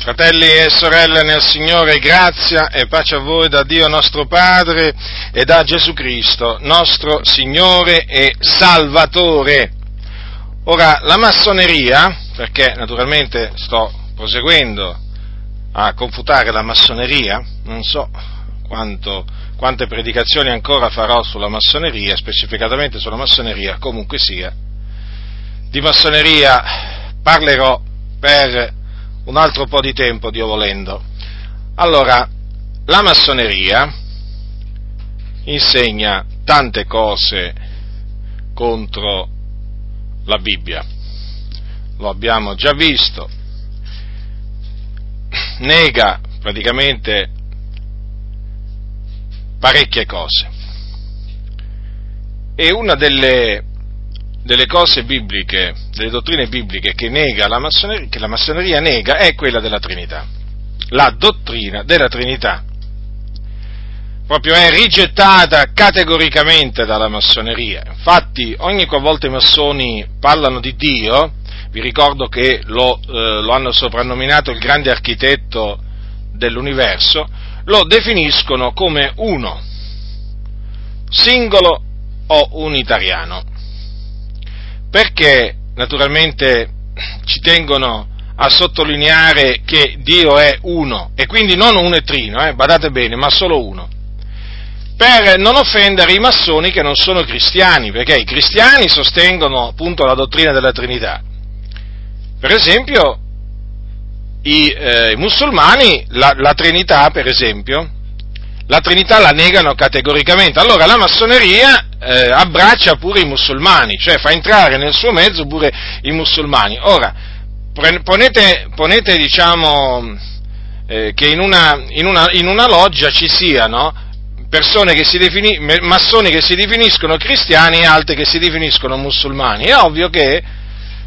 Fratelli e sorelle nel Signore, grazia e pace a voi da Dio nostro Padre e da Gesù Cristo, nostro Signore e Salvatore. Ora, la massoneria, perché naturalmente sto proseguendo a confutare la massoneria, non so quanto, quante predicazioni ancora farò sulla massoneria, specificatamente sulla massoneria, comunque sia, di massoneria parlerò per un altro po' di tempo, Dio volendo. Allora, la massoneria insegna tante cose contro la Bibbia, lo abbiamo già visto, nega praticamente parecchie cose. E una delle delle cose bibliche, delle dottrine bibliche che, la che la massoneria nega è quella della Trinità. La dottrina della Trinità proprio è rigettata categoricamente dalla massoneria. Infatti, ogni qualvolta i massoni parlano di Dio, vi ricordo che lo, eh, lo hanno soprannominato il grande architetto dell'universo, lo definiscono come uno, singolo o unitariano perché naturalmente ci tengono a sottolineare che Dio è uno e quindi non un etrino, eh, badate bene, ma solo uno. Per non offendere i massoni che non sono cristiani, perché i cristiani sostengono appunto la dottrina della Trinità. Per esempio, i, eh, i musulmani, la, la Trinità, per esempio, la Trinità la negano categoricamente. Allora la massoneria eh, abbraccia pure i musulmani, cioè fa entrare nel suo mezzo pure i musulmani. Ora, ponete, ponete diciamo, eh, che in una, in, una, in una, loggia ci siano persone che si defini, massoni che si definiscono cristiani e altri che si definiscono musulmani. È ovvio che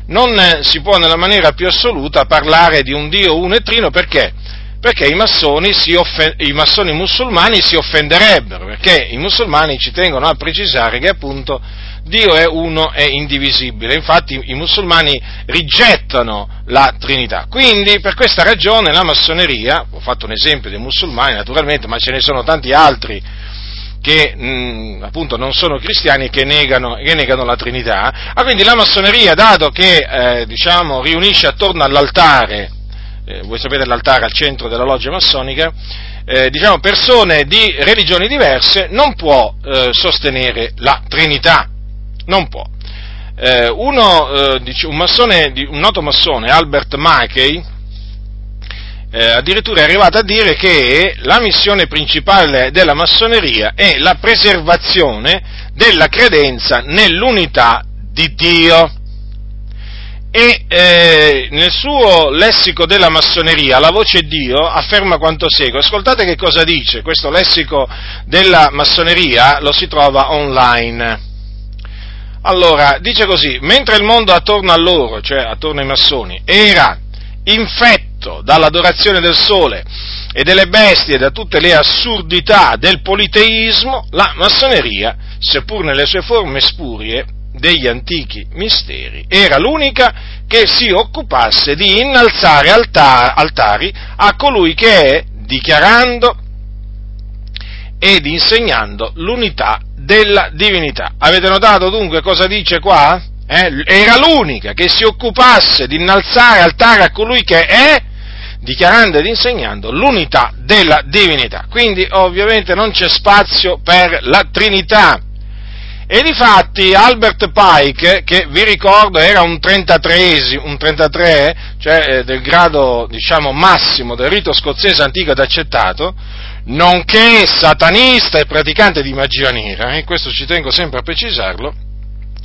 non si può nella maniera più assoluta parlare di un Dio uno e trino perché? Perché i massoni, offen- i massoni, musulmani si offenderebbero, perché i musulmani ci tengono a precisare che appunto Dio è uno e indivisibile, infatti i musulmani rigettano la Trinità. Quindi per questa ragione la massoneria, ho fatto un esempio dei musulmani naturalmente, ma ce ne sono tanti altri che mh, appunto non sono cristiani e che negano, che negano, la Trinità, ah, quindi la massoneria, dato che eh, diciamo, riunisce attorno all'altare eh, voi sapete l'altare al centro della loggia massonica, eh, diciamo persone di religioni diverse, non può eh, sostenere la Trinità, non può. Eh, uno, eh, un, massone, un, noto massone, Albert Mackey, eh, addirittura è arrivato a dire che la missione principale della massoneria è la preservazione della credenza nell'unità di Dio e eh, nel suo lessico della massoneria, la voce Dio, afferma quanto segue. Ascoltate che cosa dice, questo lessico della massoneria lo si trova online. Allora, dice così, mentre il mondo attorno a loro, cioè attorno ai massoni, era infetto dall'adorazione del sole e delle bestie e da tutte le assurdità del politeismo, la massoneria, seppur nelle sue forme spurie, degli antichi misteri, era l'unica che si occupasse di innalzare altar, altari a colui che è, dichiarando ed insegnando l'unità della divinità. Avete notato dunque cosa dice qua? Eh? Era l'unica che si occupasse di innalzare altare a colui che è, dichiarando ed insegnando l'unità della divinità. Quindi ovviamente non c'è spazio per la Trinità e difatti Albert Pike, che vi ricordo era un 33, un 33 cioè eh, del grado diciamo, massimo del rito scozzese antico ed accettato, nonché satanista e praticante di magia nera, e questo ci tengo sempre a precisarlo,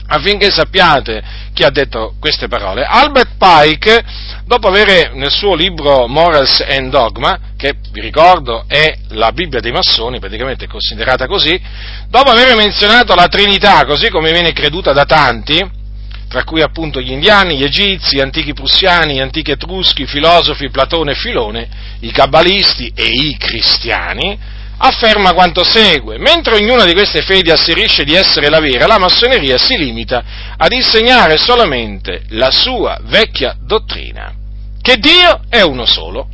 affinché sappiate chi ha detto queste parole. Albert Pike, dopo avere nel suo libro Morals and Dogma, che vi ricordo è la Bibbia dei massoni, praticamente considerata così, dopo aver menzionato la Trinità, così come viene creduta da tanti, tra cui appunto gli indiani, gli egizi, gli antichi prussiani, gli antichi etruschi, i filosofi Platone e Filone, i cabalisti e i cristiani, afferma quanto segue. Mentre ognuna di queste fedi asserisce di essere la vera, la massoneria si limita ad insegnare solamente la sua vecchia dottrina, che Dio è uno solo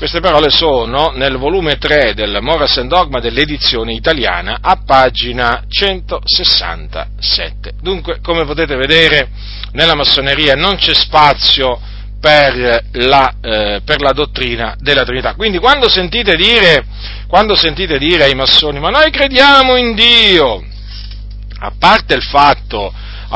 Queste parole sono nel volume 3 del Moras and Dogma dell'edizione italiana a pagina 167. Dunque, come potete vedere, nella massoneria non c'è spazio per la, eh, per la, dottrina della Trinità. Quindi quando sentite, dire, quando sentite dire ai massoni, ma noi crediamo in Dio, a parte il fatto,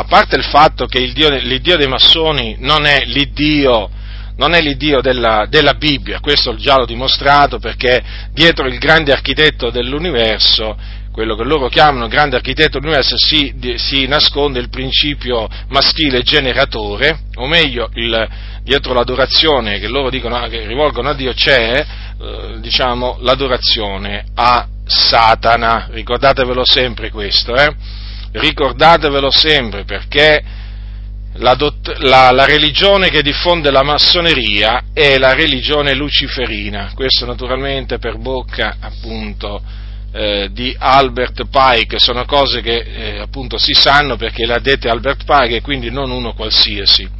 parte il fatto che il Dio, l'Iddio dei massoni non è l'Iddio non è l'Iddio della, della, Bibbia, questo già l'ho dimostrato perché dietro il grande architetto dell'universo, quello che loro chiamano grande architetto dell'universo, si, si nasconde il principio maschile generatore, o meglio, il, dietro l'adorazione che loro dicono, che rivolgono a Dio c'è, eh, diciamo, l'adorazione a Satana, ricordatevelo sempre questo, eh? ricordatevelo sempre perché la, dott- la, la, religione che diffonde la massoneria è la religione luciferina, questo naturalmente per bocca appunto eh, di Albert Pike, sono cose che eh, appunto si sanno perché le ha dette Albert Pike e quindi non uno qualsiasi.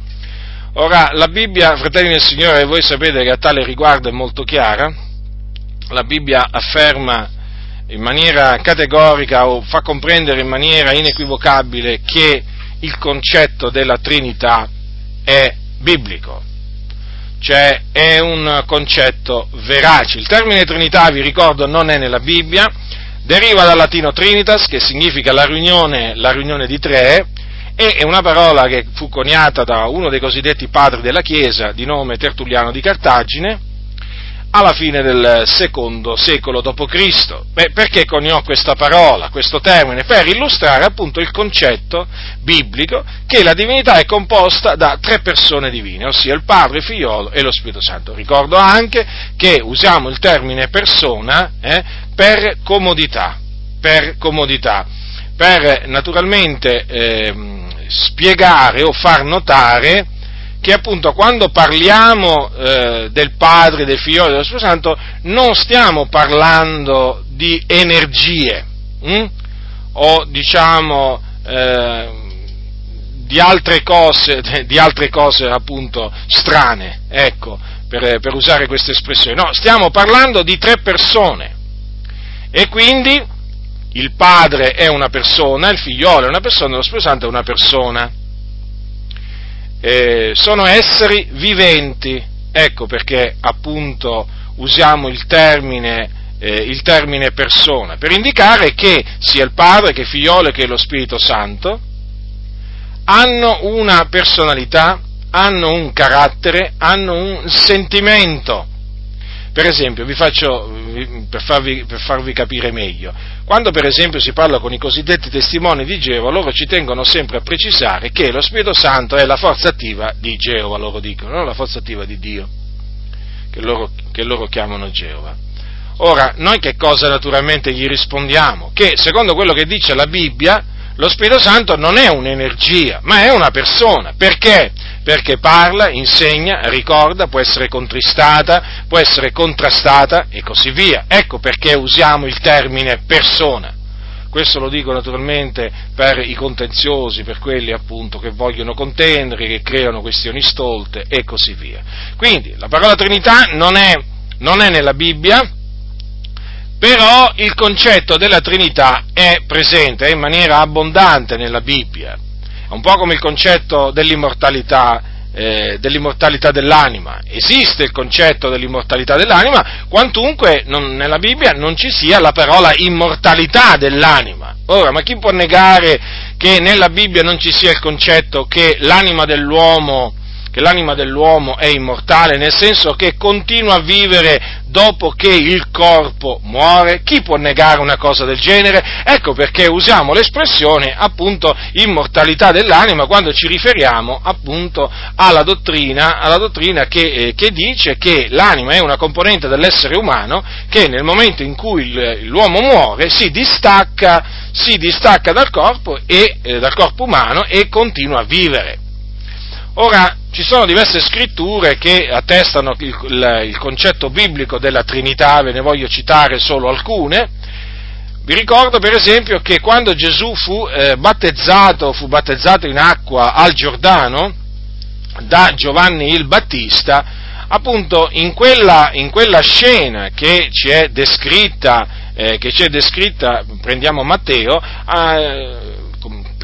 Ora, la Bibbia, fratelli del Signore, voi sapete che a tale riguardo è molto chiara, la Bibbia afferma in maniera categorica o fa comprendere in maniera inequivocabile che il concetto della Trinità è biblico, cioè è un concetto verace. Il termine Trinità, vi ricordo, non è nella Bibbia, deriva dal latino trinitas, che significa la riunione, la riunione di tre, e è una parola che fu coniata da uno dei cosiddetti padri della Chiesa, di nome Tertulliano di Cartagine, alla fine del secondo secolo d.C. Perché coniò questa parola, questo termine? Per illustrare appunto il concetto biblico che la divinità è composta da tre persone divine, ossia il Padre, il Figliolo e lo Spirito Santo. Ricordo anche che usiamo il termine persona eh, per comodità, per comodità, per naturalmente eh, spiegare o far notare che appunto quando parliamo eh, del Padre, del Figlio e dello Spirito Santo non stiamo parlando di energie hm? o diciamo eh, di altre cose, di altre cose appunto strane, ecco, per, per usare questa espressione. No, stiamo parlando di tre persone e quindi il Padre è una persona, il Figliolo è una persona, lo Spirito Santo è una persona eh, sono esseri viventi, ecco perché appunto usiamo il termine, eh, il termine persona, per indicare che sia il Padre che Figliolo che lo Spirito Santo hanno una personalità, hanno un carattere, hanno un sentimento. Per esempio, vi faccio, per farvi, per farvi, capire meglio, quando per esempio si parla con i cosiddetti testimoni di Geova, loro ci tengono sempre a precisare che lo Spirito Santo è la forza attiva di Geova, loro dicono, non la forza attiva di Dio, che loro, che loro chiamano Geova. Ora, noi che cosa naturalmente gli rispondiamo? Che secondo quello che dice la Bibbia, lo Spirito Santo non è un'energia, ma è una persona. Perché? Perché parla, insegna, ricorda, può essere contristata, può essere contrastata e così via. Ecco perché usiamo il termine persona. Questo lo dico naturalmente per i contenziosi, per quelli appunto che vogliono contendere, che creano questioni stolte e così via. Quindi la parola Trinità non è, non è nella Bibbia, però il concetto della Trinità è presente in maniera abbondante nella Bibbia, è un po' come il concetto dell'immortalità, eh, dell'immortalità dell'anima. Esiste il concetto dell'immortalità dell'anima, quantunque non, nella Bibbia non ci sia la parola immortalità dell'anima. Ora, ma chi può negare che nella Bibbia non ci sia il concetto che l'anima dell'uomo che l'anima dell'uomo è immortale, nel senso che continua a vivere dopo che il corpo muore? Chi può negare una cosa del genere? Ecco perché usiamo l'espressione appunto immortalità dell'anima quando ci riferiamo appunto alla dottrina, alla dottrina che, eh, che, dice che l'anima è una componente dell'essere umano che nel momento in cui l'uomo muore si distacca, si distacca dal corpo, e, eh, dal corpo umano e continua a vivere. Ora, ci sono diverse scritture che attestano il, il, il, concetto biblico della Trinità, ve ne voglio citare solo alcune. Vi ricordo per esempio che quando Gesù fu eh, battezzato, fu battezzato in acqua al Giordano da Giovanni il Battista, appunto in quella, in quella scena che ci è descritta, eh, che ci è descritta prendiamo Matteo, eh,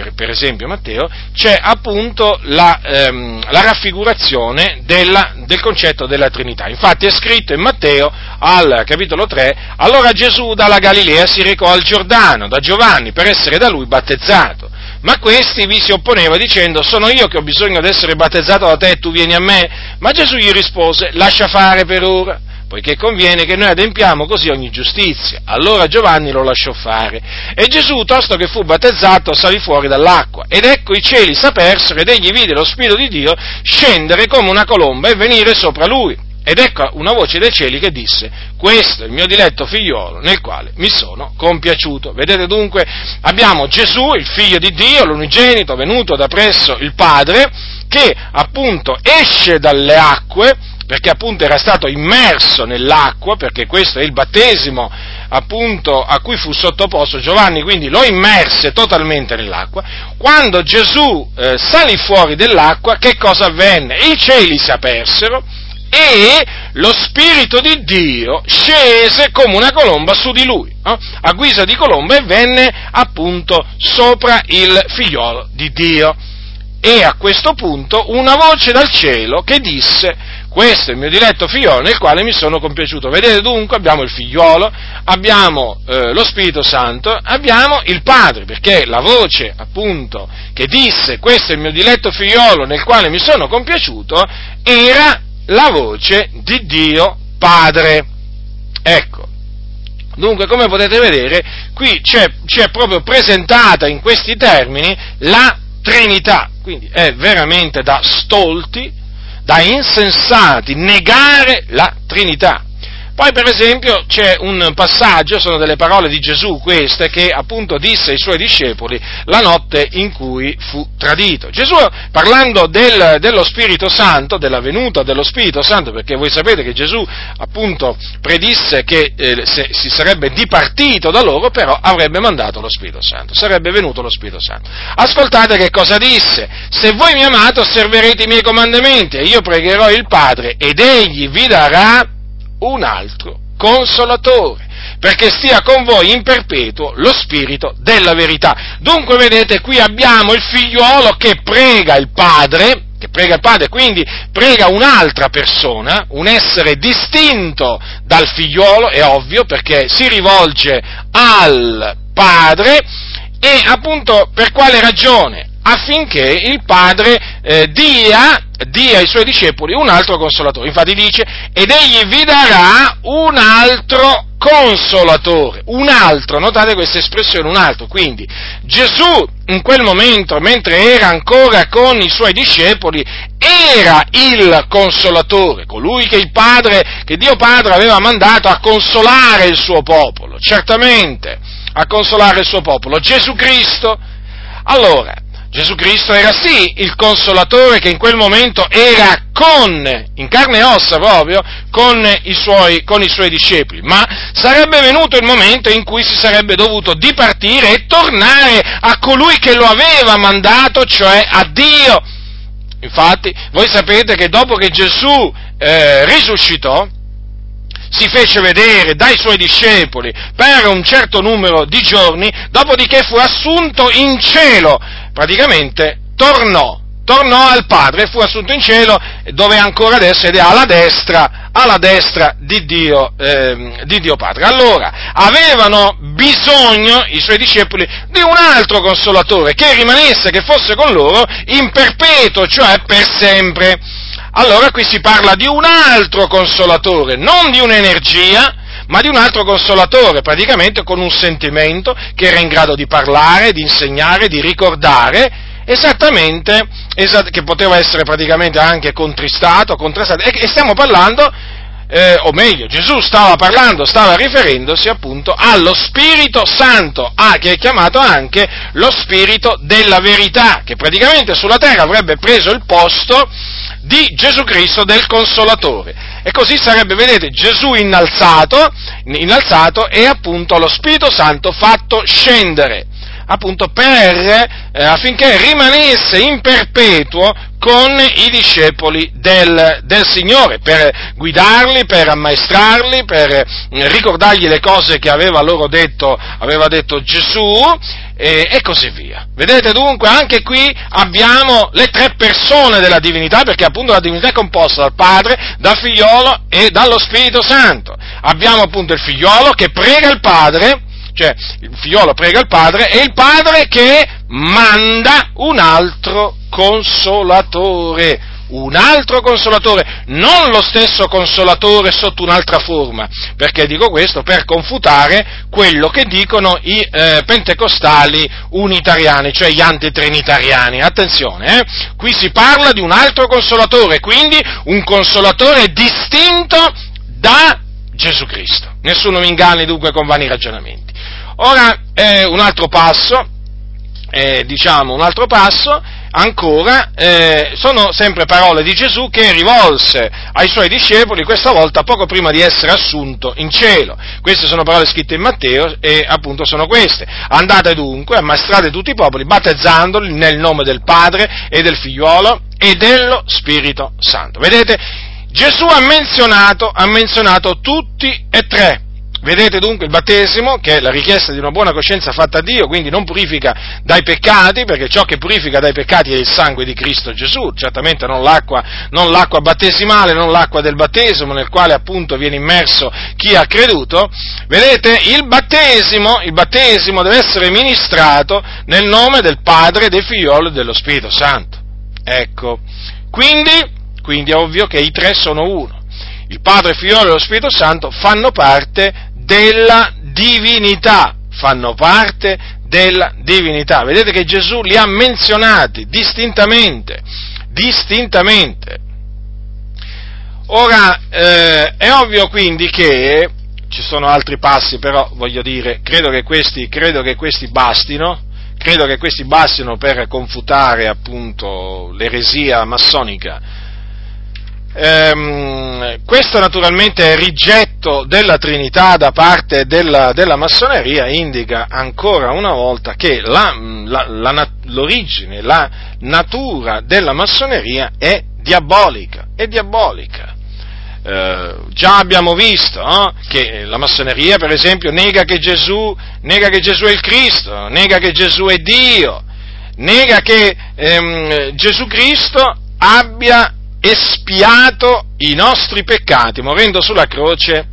per, per, esempio Matteo, c'è appunto la, ehm, la raffigurazione della, del concetto della Trinità. Infatti è scritto in Matteo al capitolo 3, allora Gesù dalla Galilea si recò al Giordano, da Giovanni, per essere da lui battezzato. Ma questi vi si opponeva dicendo, sono io che ho bisogno di essere battezzato da te e tu vieni a me? Ma Gesù gli rispose, lascia fare per ora poiché conviene che noi adempiamo così ogni giustizia. Allora Giovanni lo lasciò fare e Gesù, tosto che fu battezzato, salì fuori dall'acqua ed ecco i cieli s'apersero ed egli vide lo Spirito di Dio scendere come una colomba e venire sopra lui. Ed ecco una voce dei cieli che disse, questo è il mio diletto figliolo nel quale mi sono compiaciuto. Vedete dunque, abbiamo Gesù, il figlio di Dio, l'unigenito, venuto da presso il Padre, che appunto esce dalle acque, perché appunto era stato immerso nell'acqua, perché questo è il battesimo appunto a cui fu sottoposto Giovanni, quindi lo immerse totalmente nell'acqua. Quando Gesù eh, salì fuori dell'acqua, che cosa avvenne? I cieli si apersero e lo Spirito di Dio scese come una colomba su di lui, eh? a guisa di colomba e venne appunto sopra il figliolo di Dio. E a questo punto una voce dal cielo che disse, questo è il mio diletto figliolo nel quale mi sono compiaciuto. Vedete dunque, abbiamo il figliolo, abbiamo eh, lo Spirito Santo, abbiamo il Padre, perché la voce appunto che disse questo è il mio diletto figliolo nel quale mi sono compiaciuto era la voce di Dio Padre. Ecco. Dunque, come potete vedere, qui c'è, c'è proprio presentata in questi termini la Trinità, quindi è veramente da stolti da insensati negare la Trinità. Poi per esempio c'è un passaggio, sono delle parole di Gesù queste, che appunto disse ai suoi discepoli la notte in cui fu tradito. Gesù parlando del, dello Spirito Santo, della venuta dello Spirito Santo, perché voi sapete che Gesù appunto predisse che eh, se, si sarebbe dipartito da loro, però avrebbe mandato lo Spirito Santo, sarebbe venuto lo Spirito Santo. Ascoltate che cosa disse, se voi mi amate osserverete i miei comandamenti e io pregherò il Padre ed egli vi darà un altro consolatore, perché stia con voi in perpetuo lo spirito della verità. Dunque vedete qui abbiamo il figliuolo che prega il padre, che prega il padre, quindi prega un'altra persona, un essere distinto dal figliuolo, è ovvio, perché si rivolge al padre e appunto per quale ragione? Affinché il padre eh, dia dia ai suoi discepoli un altro consolatore. Infatti dice, ed egli vi darà un altro consolatore, un altro, notate questa espressione, un altro. Quindi Gesù in quel momento, mentre era ancora con i suoi discepoli, era il consolatore, colui che il Padre, che Dio Padre aveva mandato a consolare il suo popolo, certamente, a consolare il suo popolo. Gesù Cristo, allora, Gesù Cristo era sì il consolatore che in quel momento era con, in carne e ossa proprio, con i, suoi, con i suoi discepoli, ma sarebbe venuto il momento in cui si sarebbe dovuto dipartire e tornare a colui che lo aveva mandato, cioè a Dio. Infatti, voi sapete che dopo che Gesù eh, risuscitò, si fece vedere dai suoi discepoli per un certo numero di giorni, dopodiché fu assunto in cielo, praticamente tornò, tornò al Padre, fu assunto in cielo dove ancora adesso ed è alla destra, alla destra di Dio, eh, di Dio Padre. Allora, avevano bisogno i suoi discepoli di un altro consolatore che rimanesse, che fosse con loro in perpetuo, cioè per sempre allora qui si parla di un altro consolatore, non di un'energia, ma di un altro consolatore, praticamente con un sentimento che era in grado di parlare, di insegnare, di ricordare, esattamente, esatt- che poteva essere praticamente anche contristato, contrastato, e, e stiamo parlando eh, o meglio, Gesù stava parlando, stava riferendosi appunto allo Spirito Santo, ah, che è chiamato anche lo Spirito della verità, che praticamente sulla terra avrebbe preso il posto di Gesù Cristo del Consolatore. E così sarebbe, vedete, Gesù innalzato, innalzato e appunto lo Spirito Santo fatto scendere appunto per, eh, affinché rimanesse in perpetuo con i discepoli del, del, Signore, per guidarli, per ammaestrarli, per ricordargli le cose che aveva loro detto, aveva detto Gesù e, e, così via. Vedete dunque, anche qui abbiamo le tre persone della divinità, perché appunto la divinità è composta dal Padre, dal Figliolo e dallo Spirito Santo. Abbiamo appunto il Figliolo che prega il Padre, cioè il figliolo prega il padre e il padre che manda un altro consolatore, un altro consolatore, non lo stesso consolatore sotto un'altra forma, perché dico questo per confutare quello che dicono i eh, pentecostali unitariani, cioè gli antitrinitariani. Attenzione, eh? qui si parla di un altro consolatore, quindi un consolatore distinto da Gesù Cristo. Nessuno mi inganni dunque con vani ragionamenti. Ora, eh, un altro passo, eh, diciamo un altro passo, ancora, eh, sono sempre parole di Gesù che rivolse ai suoi discepoli, questa volta poco prima di essere assunto in cielo. Queste sono parole scritte in Matteo e appunto sono queste. Andate dunque, ammaestrate tutti i popoli, battezzandoli nel nome del Padre e del Figliuolo e dello Spirito Santo. Vedete? Gesù ha menzionato, ha menzionato tutti e tre Vedete dunque il battesimo, che è la richiesta di una buona coscienza fatta a Dio, quindi non purifica dai peccati, perché ciò che purifica dai peccati è il sangue di Cristo Gesù, certamente non l'acqua, non l'acqua battesimale, non l'acqua del battesimo nel quale appunto viene immerso chi ha creduto. Vedete, il battesimo, il battesimo deve essere ministrato nel nome del Padre, del Figliolo e dello Spirito Santo. Ecco, quindi, quindi è ovvio che i tre sono uno. Il Padre, il Figliolo e lo Spirito Santo fanno parte della divinità, fanno parte della divinità. Vedete che Gesù li ha menzionati distintamente, distintamente. Ora, eh, è ovvio quindi che ci sono altri passi, però voglio dire, credo che questi, credo che questi bastino, credo che questi bastino per confutare appunto l'eresia massonica Ehm, questo naturalmente rigetto della Trinità da parte della, della, massoneria indica ancora una volta che la, la, la, l'origine, la natura della massoneria è diabolica, è diabolica. Eh, già abbiamo visto no? che la massoneria, per esempio, nega che, Gesù, nega che Gesù è il Cristo, nega che Gesù è Dio, nega che ehm, Gesù Cristo abbia espiato i nostri peccati, morendo sulla croce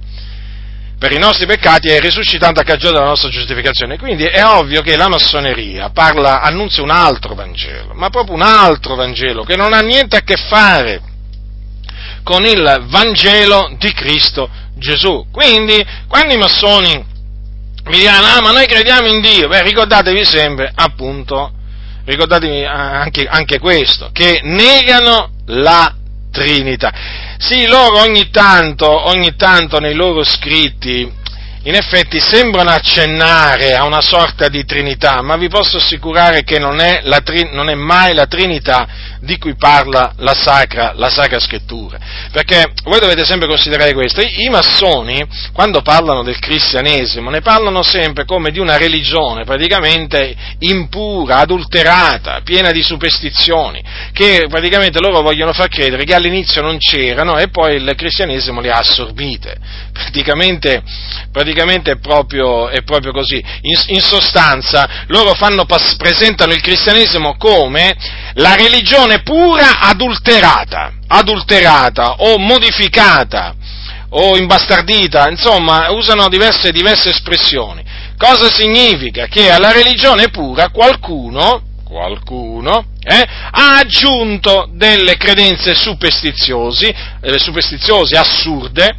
per i nostri peccati e risuscitando a cagione della nostra giustificazione. Quindi è ovvio che la massoneria parla, annunzia un altro Vangelo, ma proprio un altro Vangelo che non ha niente a che fare con il Vangelo di Cristo Gesù. Quindi, quando i massoni mi diranno, ah, ma noi crediamo in Dio, beh, ricordatevi sempre, appunto, ricordatevi anche, anche questo, che negano la Trinità. Sì, loro ogni tanto, ogni tanto nei loro scritti in effetti sembrano accennare a una sorta di Trinità, ma vi posso assicurare che non è, la, non è mai la Trinità di cui parla la Sacra, la Sacra, Scrittura. Perché voi dovete sempre considerare questo, i, i massoni, quando parlano del cristianesimo, ne parlano sempre come di una religione praticamente impura, adulterata, piena di superstizioni, che praticamente loro vogliono far credere che all'inizio non c'erano e poi il cristianesimo le ha assorbite. Praticamente, praticamente è, proprio, è, proprio, così. In, in sostanza, loro fanno, presentano il cristianesimo come la religione pura adulterata, adulterata o modificata o imbastardita, insomma, usano diverse, diverse espressioni. Cosa significa? Che alla religione pura qualcuno, qualcuno eh, ha aggiunto delle credenze superstiziose, eh, superstiziose assurde,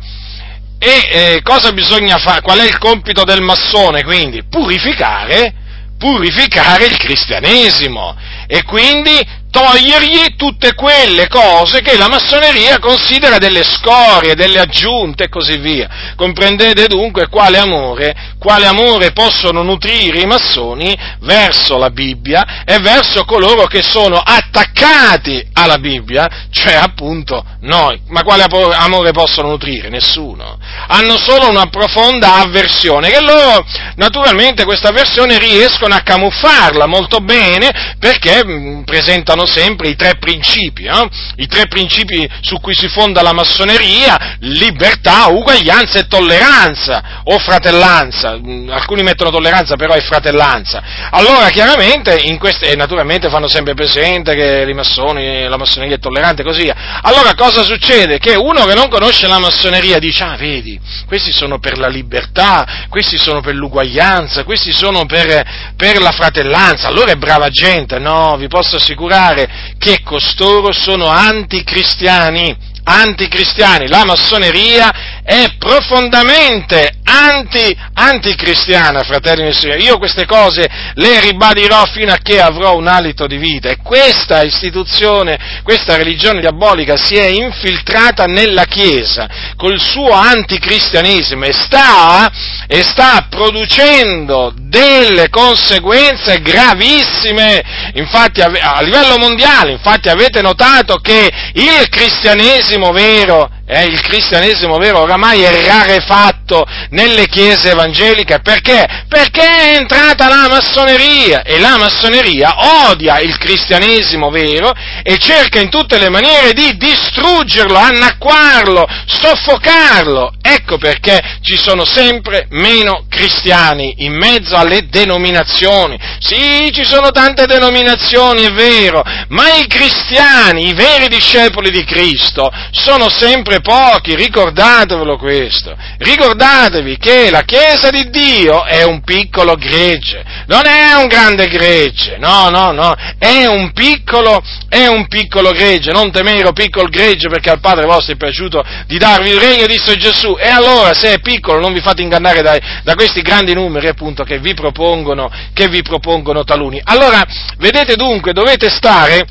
e eh, cosa bisogna fare? Qual è il compito del massone? Quindi purificare, purificare il cristianesimo e quindi togliergli tutte quelle cose che la massoneria considera delle scorie, delle aggiunte e così via. Comprendete dunque quale amore, quale amore possono nutrire i massoni verso la Bibbia e verso coloro che sono attaccati alla Bibbia, cioè appunto noi. Ma quale amore possono nutrire? Nessuno. Hanno solo una profonda avversione che loro, naturalmente, questa avversione riescono a camuffarla molto bene perché presentano sono sempre i tre principi, eh? i tre principi su cui si fonda la massoneria, libertà, uguaglianza e tolleranza, o fratellanza, mm, alcuni mettono tolleranza però è fratellanza. Allora chiaramente, in queste, e naturalmente fanno sempre presente che massoni, la massoneria è tollerante e così via. Allora cosa succede? Che uno che non conosce la massoneria dice, ah vedi, questi sono per la libertà, questi sono per l'uguaglianza, questi sono per, per la fratellanza, allora è brava gente, no, vi posso assicurare che costoro sono anticristiani, anticristiani, la massoneria è profondamente anti, anticristiana, fratelli e signori. Io queste cose le ribadirò fino a che avrò un alito di vita e questa istituzione, questa religione diabolica si è infiltrata nella Chiesa col suo anticristianesimo e sta, e sta producendo delle conseguenze gravissime. Infatti a livello mondiale, infatti avete notato che il cristianesimo vero eh, il cristianesimo vero oramai è rarefatto nelle chiese evangeliche perché? Perché è entrata la massoneria e la massoneria odia il cristianesimo vero e cerca in tutte le maniere di distruggerlo, annacquarlo, soffocarlo. Ecco perché ci sono sempre meno cristiani in mezzo alle denominazioni. Sì, ci sono tante denominazioni, è vero, ma i cristiani, i veri discepoli di Cristo, sono sempre pochi, ricordatevelo questo, ricordatevi che la Chiesa di Dio è un piccolo gregge, non è un grande gregge, no, no, no, è un piccolo, è un piccolo gregge, non temere piccolo gregge perché al Padre vostro è piaciuto di darvi il regno, disse Gesù, e allora se è piccolo non vi fate ingannare dai, da questi grandi numeri appunto che vi propongono, che vi propongono taluni. Allora, vedete dunque, dovete stare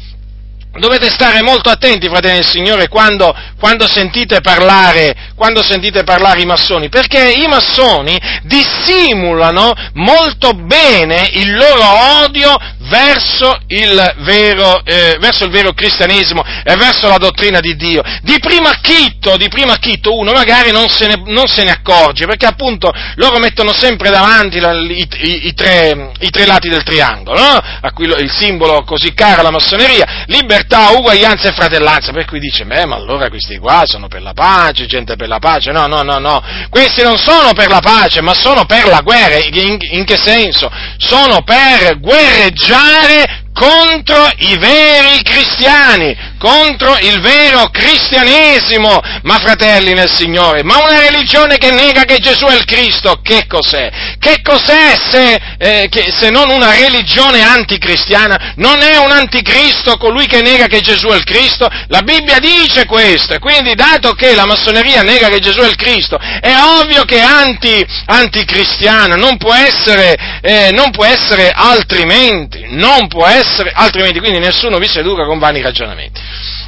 Dovete stare molto attenti, fratelli del Signore, quando, quando, sentite parlare, quando, sentite parlare, i massoni, perché i massoni dissimulano molto bene il loro odio verso il vero, eh, verso il vero cristianesimo e verso la dottrina di Dio. Di primo acchitto, di primo acchitto uno magari non se, ne, non se ne accorge, perché appunto loro mettono sempre davanti la, i, i, i, tre, i, tre, lati del triangolo, no? a cui il simbolo così caro alla massoneria, libertà, uguaglianza e fratellanza, per cui dice, beh, ma allora questi qua sono per la pace, gente per la pace, no, no, no, no, questi non sono per la pace, ma sono per la guerra, in, in che senso? Sono per guerreggiare mangiare contro i veri cristiani, contro il vero cristianesimo, ma fratelli nel Signore, ma una religione che nega che Gesù è il Cristo, che cos'è? Che cos'è se, eh, che, se non una religione anticristiana? Non è un anticristo colui che nega che Gesù è il Cristo? La Bibbia dice questo, e quindi dato che la massoneria nega che Gesù è il Cristo, è ovvio che è anti, anticristiana, non può essere, eh, non può essere altrimenti, non può essere altrimenti, quindi nessuno vi seduca con vani ragionamenti.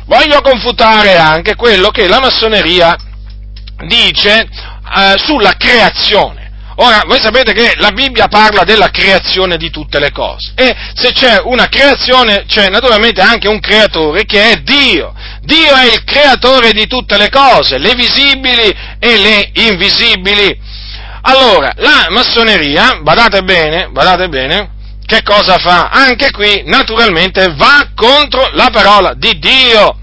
Voglio confutare anche quello che la massoneria dice eh, sulla creazione. Ora, voi sapete che la Bibbia parla della creazione di tutte le cose e se c'è una creazione c'è naturalmente anche un creatore che è Dio. Dio è il creatore di tutte le cose, le visibili e le invisibili. Allora, la massoneria, badate bene, badate bene, che cosa fa? Anche qui, naturalmente, va contro la parola di Dio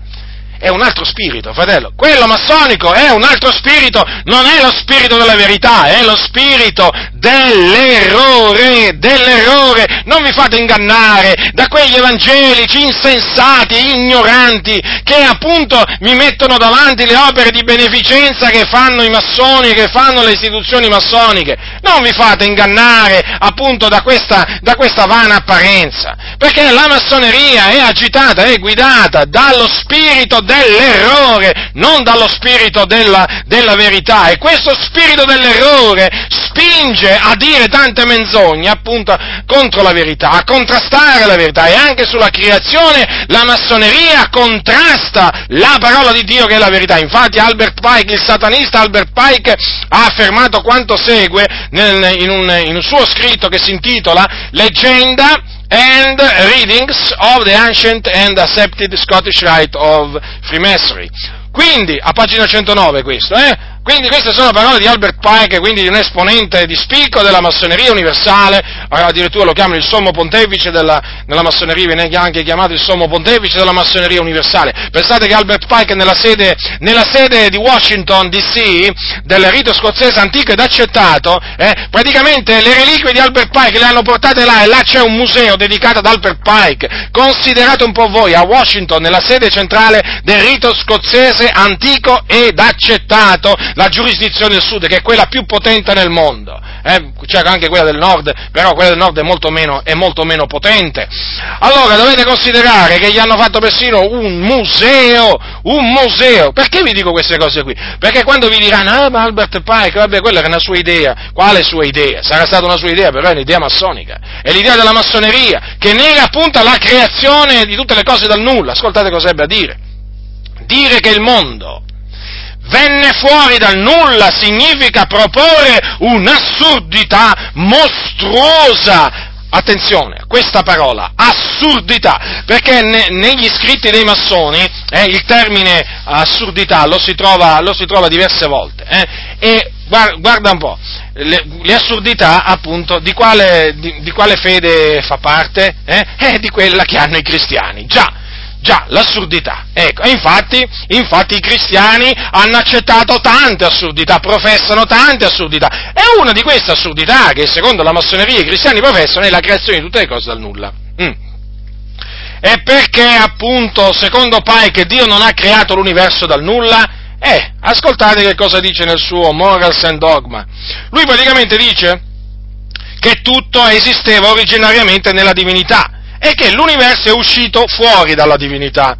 è un altro spirito, fratello. Quello massonico è un altro spirito, non è lo spirito della verità, è lo spirito dell'errore, dell'errore. Non vi fate ingannare da quegli evangelici insensati, ignoranti, che appunto mi mettono davanti le opere di beneficenza che fanno i massoni, che fanno le istituzioni massoniche. Non vi fate ingannare appunto da questa, da questa vana apparenza, perché la massoneria è agitata, è guidata dallo spirito dell'errore, non dallo spirito della, della verità. E questo spirito dell'errore spinge a dire tante menzogne appunto contro la verità, a contrastare la verità e anche sulla creazione la massoneria contrasta la parola di Dio che è la verità. Infatti Albert Pike, il satanista Albert Pike, ha affermato quanto segue nel, in, un, in un suo scritto che si intitola Leggenda and readings of the ancient and accepted Scottish Rite of Freemasonry. Quindi, a pagina 109 questo, eh? Quindi queste sono parole di Albert Pike, quindi di un esponente di spicco della massoneria universale, addirittura lo chiamano il sommo pontefice della, della massoneria, viene anche chiamato il sommo pontefice della massoneria universale. Pensate che Albert Pike nella sede, nella sede di Washington DC, del rito scozzese antico ed accettato, eh, praticamente le reliquie di Albert Pike le hanno portate là e là c'è un museo dedicato ad Albert Pike. Considerate un po' voi a Washington, nella sede centrale del rito scozzese antico ed accettato, la giurisdizione del sud, che è quella più potente nel mondo. Eh, c'è anche quella del nord, però quella del nord è molto, meno, è molto meno potente. Allora dovete considerare che gli hanno fatto persino un museo, un museo. Perché vi dico queste cose qui? Perché quando vi diranno, ah ma Albert Pike, vabbè, quella era una sua idea. Quale sua idea? Sarà stata una sua idea, però è un'idea massonica. È l'idea della massoneria, che nega appunto la creazione di tutte le cose dal nulla. Ascoltate cosa ebbe a dire. Dire che il mondo venne fuori dal nulla significa proporre un'assurdità mostruosa. Attenzione, questa parola, assurdità, perché ne, negli scritti dei massoni eh, il termine assurdità lo si trova, lo si trova diverse volte. Eh, e guarda un po', le, le assurdità appunto di quale, di, di quale, fede fa parte? Eh? eh? di quella che hanno i cristiani, già Già, l'assurdità. Ecco, e infatti, infatti i cristiani hanno accettato tante assurdità, professano tante assurdità. E una di queste assurdità che secondo la massoneria i cristiani professano è la creazione di tutte le cose dal nulla. Mm. E perché appunto, secondo Pike, Dio non ha creato l'universo dal nulla? Eh, ascoltate che cosa dice nel suo Morals and Dogma. Lui praticamente dice che tutto esisteva originariamente nella divinità è che l'universo è uscito fuori dalla divinità.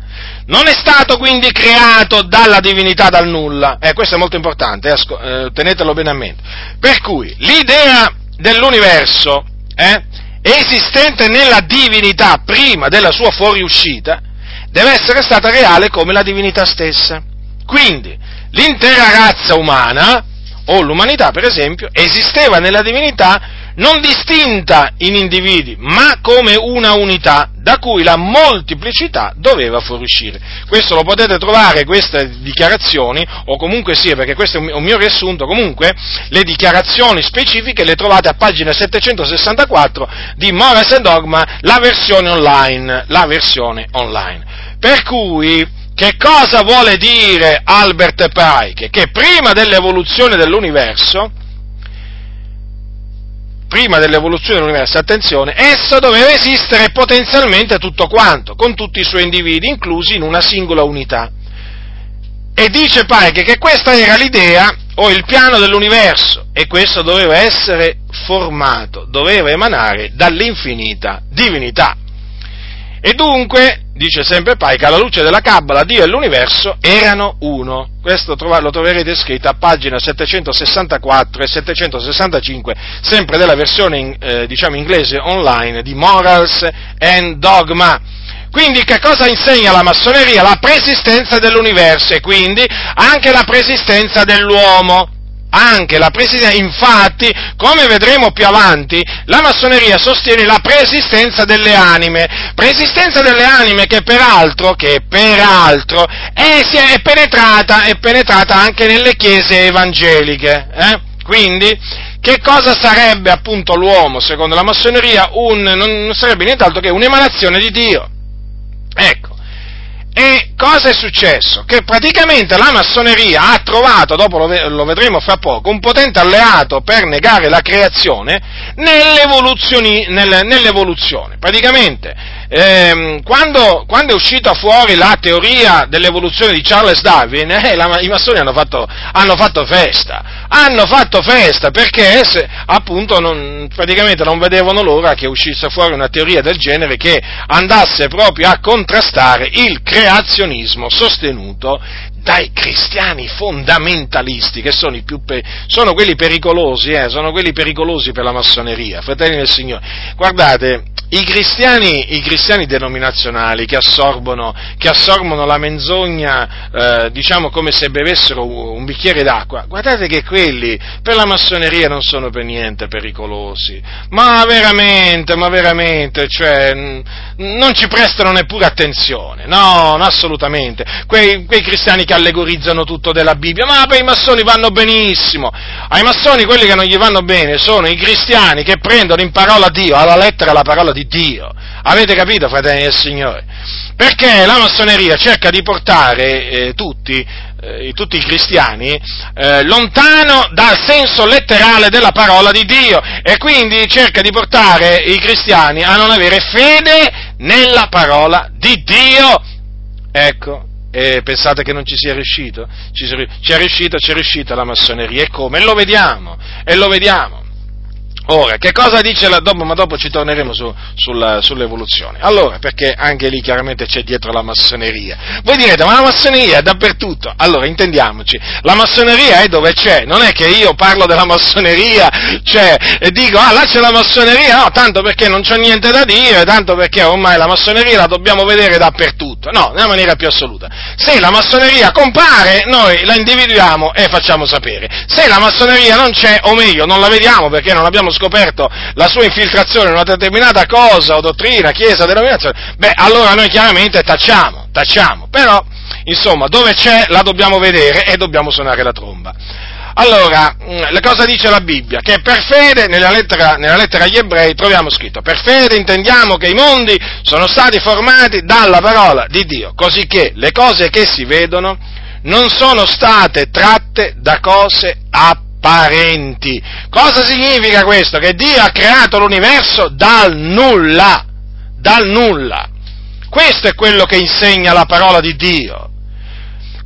Non è stato quindi creato dalla divinità dal nulla. Eh, questo è molto importante, eh, tenetelo bene a mente. Per cui l'idea dell'universo eh, esistente nella divinità prima della sua fuoriuscita deve essere stata reale come la divinità stessa. Quindi l'intera razza umana, o l'umanità per esempio, esisteva nella divinità non distinta in individui, ma come una unità da cui la moltiplicità doveva fuoriuscire. Questo lo potete trovare, queste dichiarazioni, o comunque sia, perché questo è un mio riassunto, comunque le dichiarazioni specifiche le trovate a pagina 764 di Morris and Dogma, la versione online, la versione online. Per cui, che cosa vuole dire Albert Pike? Che prima dell'evoluzione dell'universo, prima dell'evoluzione dell'universo, attenzione, esso doveva esistere potenzialmente tutto quanto, con tutti i suoi individui, inclusi in una singola unità. E dice Pike che questa era l'idea o il piano dell'universo e questo doveva essere formato, doveva emanare dall'infinita divinità. E dunque dice sempre Pike, alla luce della Cabala, Dio e l'universo erano uno. Questo lo troverete scritto a pagina 764 e 765, sempre della versione eh, diciamo inglese online di Morals and Dogma. Quindi che cosa insegna la massoneria? La preesistenza dell'universo e quindi anche la preesistenza dell'uomo anche la preesistenza, infatti, come vedremo più avanti, la massoneria sostiene la preesistenza delle anime, preesistenza delle anime che peraltro, che peraltro è, è, penetrata, è penetrata anche nelle chiese evangeliche. Eh? Quindi, che cosa sarebbe appunto l'uomo, secondo la massoneria? Un, non sarebbe nient'altro che un'emanazione di Dio. Ecco. E cosa è successo? Che praticamente la massoneria ha trovato, dopo lo, vedremo fra poco, un potente alleato per negare la creazione nell'evoluzione. Praticamente, ehm, quando, quando, è uscita fuori la teoria dell'evoluzione di Charles Darwin, eh, la, i massoni hanno fatto, hanno fatto, festa, hanno fatto festa perché se, appunto non, praticamente non vedevano l'ora che uscisse fuori una teoria del genere che andasse proprio a contrastare il creazionismo sostenuto dai cristiani fondamentalisti, che sono, pe- sono quelli pericolosi, eh, sono quelli pericolosi per la massoneria, fratelli del Signore. Guardate, i cristiani, i cristiani, denominazionali che assorbono, che assorbono la menzogna, eh, diciamo come se bevessero un bicchiere d'acqua, guardate che quelli per la massoneria non sono per niente pericolosi, ma veramente, ma veramente, cioè, non ci prestano neppure attenzione, no, no assolutamente, quei, quei, cristiani che allegorizzano tutto della Bibbia, ma per i massoni vanno benissimo, ai massoni quelli che non gli vanno bene sono i cristiani che prendono in parola Dio, alla lettera la parola di Dio. Avete capito, fratelli del Signore? Perché la massoneria cerca di portare eh, tutti, eh, tutti, i cristiani eh, lontano dal senso letterale della parola di Dio e quindi cerca di portare i cristiani a non avere fede nella parola di Dio. Ecco, e pensate che non ci sia riuscito? Ci, è riuscito, ci è riuscita la massoneria e come? E lo vediamo, e lo vediamo. Ora, che cosa dice la, dopo, ma dopo ci torneremo su, sulla, sull'evoluzione. Allora, perché anche lì chiaramente c'è dietro la massoneria. Voi direte, ma la massoneria è dappertutto. Allora, intendiamoci, la massoneria è dove c'è, non è che io parlo della massoneria, cioè, e dico, ah, là c'è la massoneria, no, tanto perché non c'è niente da dire, tanto perché ormai la massoneria la dobbiamo vedere dappertutto. No, nella maniera più assoluta. Se la massoneria compare, noi la individuiamo e facciamo sapere. Se la massoneria non c'è, o meglio, non la vediamo perché non abbiamo scoperto la sua infiltrazione in una determinata cosa o dottrina, chiesa, denominazione, beh, allora noi chiaramente tacciamo, tacciamo, però, insomma, dove c'è la dobbiamo vedere e dobbiamo suonare la tromba. Allora, mm, cosa dice la Bibbia? Che per fede, nella lettera, nella lettera, agli ebrei, troviamo scritto, per fede intendiamo che i mondi sono stati formati dalla parola di Dio, così che le cose che si vedono non sono state tratte da cose apparenti parenti. Cosa significa questo? Che Dio ha creato l'universo dal nulla, dal nulla. Questo è quello che insegna la parola di Dio.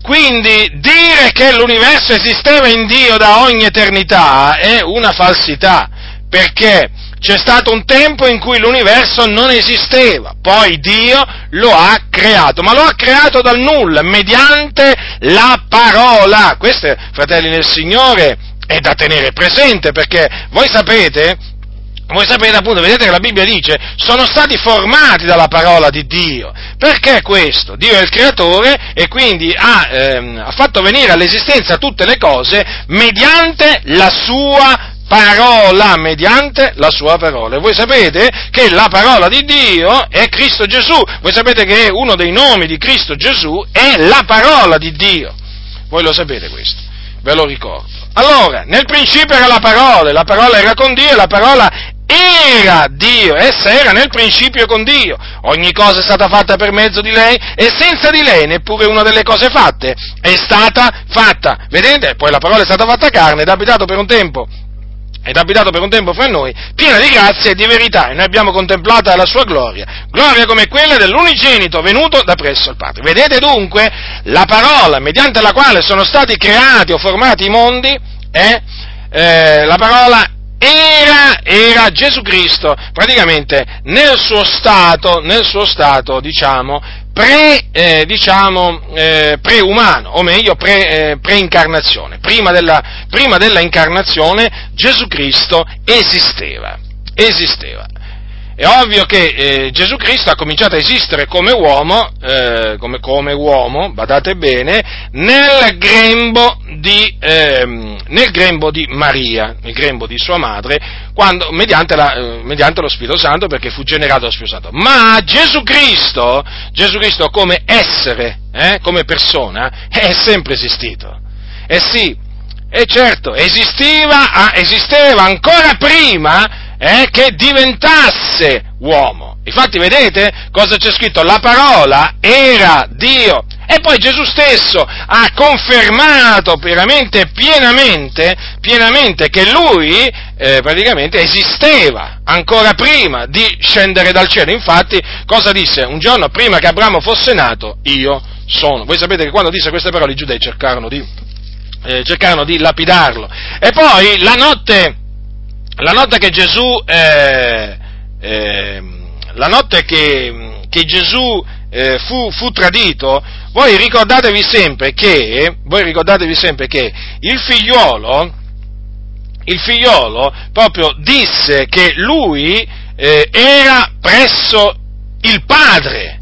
Quindi dire che l'universo esisteva in Dio da ogni eternità è una falsità, perché c'è stato un tempo in cui l'universo non esisteva, poi Dio lo ha creato, ma lo ha creato dal nulla, mediante la parola. Questo, fratelli nel Signore, è da tenere presente perché voi sapete, voi sapete appunto, vedete che la Bibbia dice, sono stati formati dalla parola di Dio. Perché questo? Dio è il creatore e quindi ha, ehm, ha fatto venire all'esistenza tutte le cose mediante la sua parola, mediante la sua parola. E voi sapete che la parola di Dio è Cristo Gesù. Voi sapete che uno dei nomi di Cristo Gesù è la parola di Dio. Voi lo sapete questo, ve lo ricordo. Allora, nel principio era la parola, la parola era con Dio la parola era Dio, essa era nel principio con Dio. Ogni cosa è stata fatta per mezzo di lei e senza di lei neppure una delle cose fatte è stata fatta. Vedete? Poi la parola è stata fatta carne ed ha abitato per un tempo ed abitato per un tempo fra noi, piena di grazia e di verità, e noi abbiamo contemplata la sua gloria, gloria come quella dell'unigenito venuto da presso il Padre. Vedete dunque la parola mediante la quale sono stati creati o formati i mondi, è eh, la parola era, era, Gesù Cristo, praticamente nel suo stato, nel suo stato, diciamo, pre, eh, diciamo, eh, preumano, o meglio pre, eh, preincarnazione. Prima della, prima della incarnazione Gesù Cristo esisteva, esisteva. È ovvio che eh, Gesù Cristo ha cominciato a esistere come uomo, eh, come, come, uomo, badate bene, nel grembo, di, eh, nel grembo di Maria, nel grembo di sua madre, quando, mediante, la, eh, mediante, lo Spirito Santo, perché fu generato dallo Spirito Santo. Ma Gesù Cristo, Gesù Cristo come essere, eh, come persona, è sempre esistito. Eh sì, e certo, esisteva, esisteva ancora prima eh, che diventasse uomo. Infatti vedete cosa c'è scritto? La parola era Dio. E poi Gesù stesso ha confermato veramente pienamente, pienamente che lui eh, praticamente esisteva ancora prima di scendere dal cielo. Infatti cosa disse? Un giorno prima che Abramo fosse nato, io sono. Voi sapete che quando disse queste parole i giudei cercarono di, eh, cercarono di lapidarlo. E poi la notte la notte che Gesù, eh, eh, la notte che, che Gesù eh, fu, fu, tradito, voi ricordatevi sempre che, voi ricordatevi sempre che il figliuolo, il figliolo proprio disse che lui eh, era presso il Padre,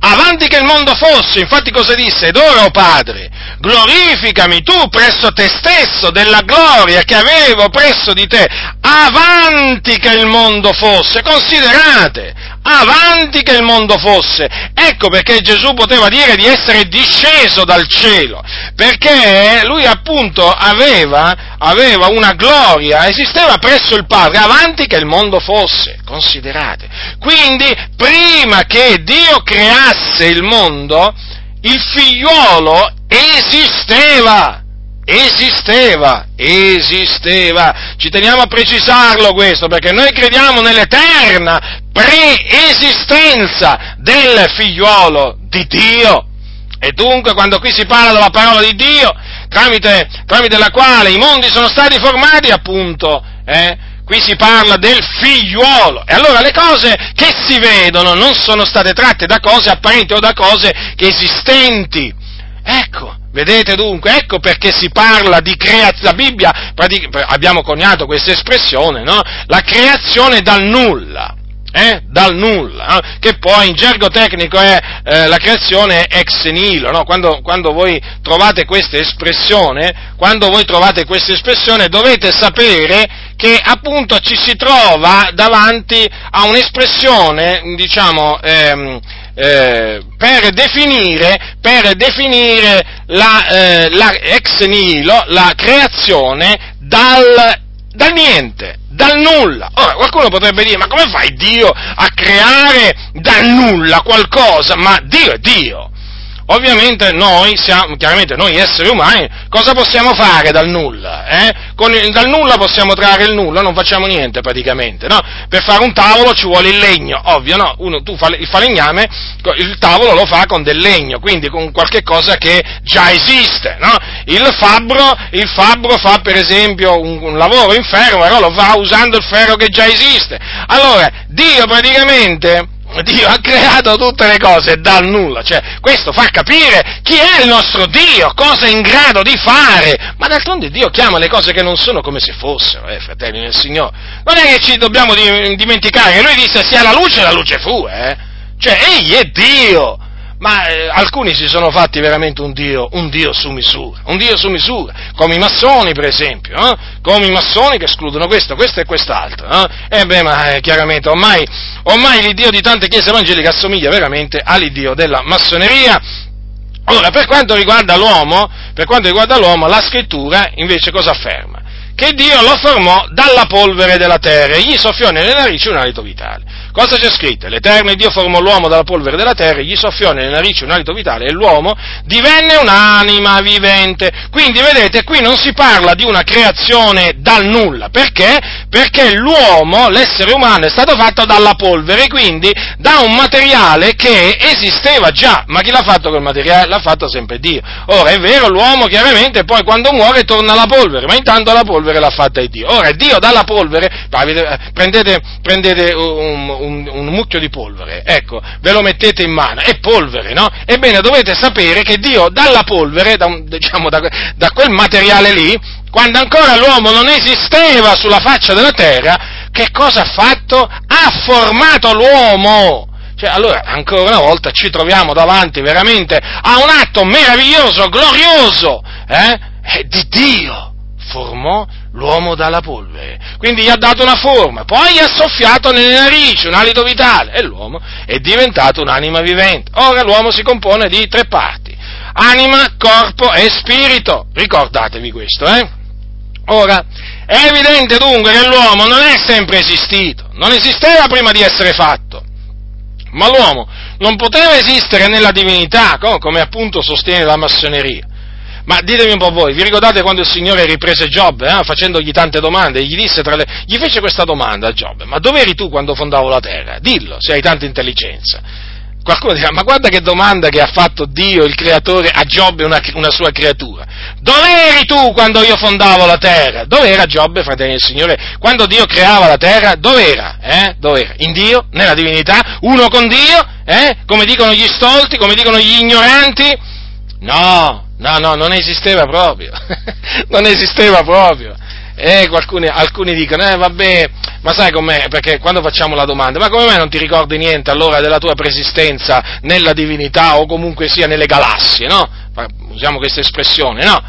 avanti che il mondo fosse, infatti cosa disse? Ed ora, o Padre, glorificami tu presso te stesso della gloria che avevo presso di te, avanti che il mondo fosse, considerate, avanti che il mondo fosse. Ecco perché Gesù poteva dire di essere disceso dal cielo, perché lui appunto aveva, aveva una gloria, esisteva presso il Padre, avanti che il mondo fosse, considerate. Quindi, prima che Dio creasse il mondo, il figliuolo esisteva esisteva, esisteva. Ci teniamo a precisarlo questo perché noi crediamo nell'eterna preesistenza del figliuolo di Dio. E dunque quando qui si parla della parola di Dio, tramite, tramite la quale i mondi sono stati formati, appunto, eh, qui si parla del figliuolo. E allora le cose che si vedono non sono state tratte da cose apparenti o da cose che esistenti. Ecco, Vedete dunque, ecco perché si parla di creazione, la Bibbia, abbiamo coniato questa espressione, no? La creazione dal nulla. Eh? dal nulla, eh? che poi in gergo tecnico è eh, la creazione ex nihilo, no? quando, quando, voi trovate questa espressione, quando voi trovate questa espressione dovete sapere che appunto ci si trova davanti a un'espressione, diciamo, ehm, eh, per definire, per definire la, eh, la, ex nihilo, la creazione dal, dal niente, dal nulla. Ora, qualcuno potrebbe dire, ma come fai Dio a creare dal nulla qualcosa? Ma Dio è Dio. Ovviamente noi siamo, chiaramente noi esseri umani, cosa possiamo fare dal nulla? Eh? Il, dal nulla possiamo trarre il nulla, non facciamo niente praticamente, no? Per fare un tavolo ci vuole il legno, ovvio, no? Uno, tu fa il falegname, il tavolo lo fa con del legno, quindi con qualche cosa che già esiste, no? Il fabbro, il fabbro fa per esempio un, un lavoro in ferro, però lo fa usando il ferro che già esiste. Allora, Dio praticamente Dio ha creato tutte le cose dal nulla, cioè questo fa capire chi è il nostro Dio, cosa è in grado di fare, ma d'altronde Dio chiama le cose che non sono come se fossero, eh, fratelli del Signore. Non è che ci dobbiamo dimenticare che Lui disse sia la luce la luce fu, eh? Cioè Egli è Dio, ma eh, alcuni si sono fatti veramente un Dio, un Dio su misura, un Dio su misura, come i massoni per esempio, eh? come i massoni che escludono questo, questo e quest'altro. Eh? E eh beh, ma eh, chiaramente ormai, ormai l'Iddio di tante chiese evangeliche assomiglia veramente all'Iddio della massoneria. Ora, per quanto riguarda l'uomo, per quanto riguarda l'uomo, la scrittura invece cosa afferma? Che Dio lo formò dalla polvere della terra e gli soffiò nelle narici un alito vitale. Cosa c'è scritto? L'Eterno Dio formò l'uomo dalla polvere della terra, gli soffiò nelle narici un alito vitale e l'uomo divenne un'anima vivente. Quindi vedete, qui non si parla di una creazione dal nulla. Perché? Perché l'uomo, l'essere umano, è stato fatto dalla polvere, quindi da un materiale che esisteva già. Ma chi l'ha fatto quel materiale? L'ha fatto sempre Dio. Ora è vero, l'uomo chiaramente poi quando muore torna alla polvere, ma intanto la polvere l'ha fatta Dio. Ora Dio dalla polvere, prendete, prendete un, un, un, mucchio di polvere, ecco, ve lo mettete in mano, è polvere, no? Ebbene, dovete sapere che Dio dalla polvere, da, diciamo, da, da quel materiale lì, quando ancora l'uomo non esisteva sulla faccia della terra, che cosa ha fatto? Ha formato l'uomo! Cioè, allora, ancora una volta ci troviamo davanti veramente a un atto meraviglioso, glorioso, eh? Di Dio formò l'uomo dalla polvere, quindi gli ha dato una forma, poi gli ha soffiato nelle narici un alito vitale e l'uomo è diventato un'anima vivente. Ora l'uomo si compone di tre parti, anima, corpo e spirito, ricordatevi questo, eh? Ora, è evidente dunque che l'uomo non è sempre esistito, non esisteva prima di essere fatto, ma l'uomo non poteva esistere nella divinità, come appunto sostiene la massoneria. Ma ditemi un po' voi, vi ricordate quando il Signore riprese Giobbe, eh, facendogli tante domande, gli, le, gli fece questa domanda a Giobbe, ma dove eri tu quando fondavo la terra? Dillo, se hai tanta intelligenza. Qualcuno dirà, ma guarda che domanda che ha fatto Dio, il creatore, a Giobbe, una, una sua creatura. Dove eri tu quando io fondavo la terra? Dove era Giobbe, fratelli del Signore? Quando Dio creava la terra, dove era? Eh? In Dio? Nella divinità? Uno con Dio? Eh? Come dicono gli stolti? Come dicono gli ignoranti? No, No, no, non esisteva proprio, non esisteva proprio. E qualcuni, alcuni dicono, eh vabbè, ma sai com'è? Perché quando facciamo la domanda, ma come mai non ti ricordi niente allora della tua preesistenza nella divinità o comunque sia nelle galassie, no? Usiamo questa espressione, no?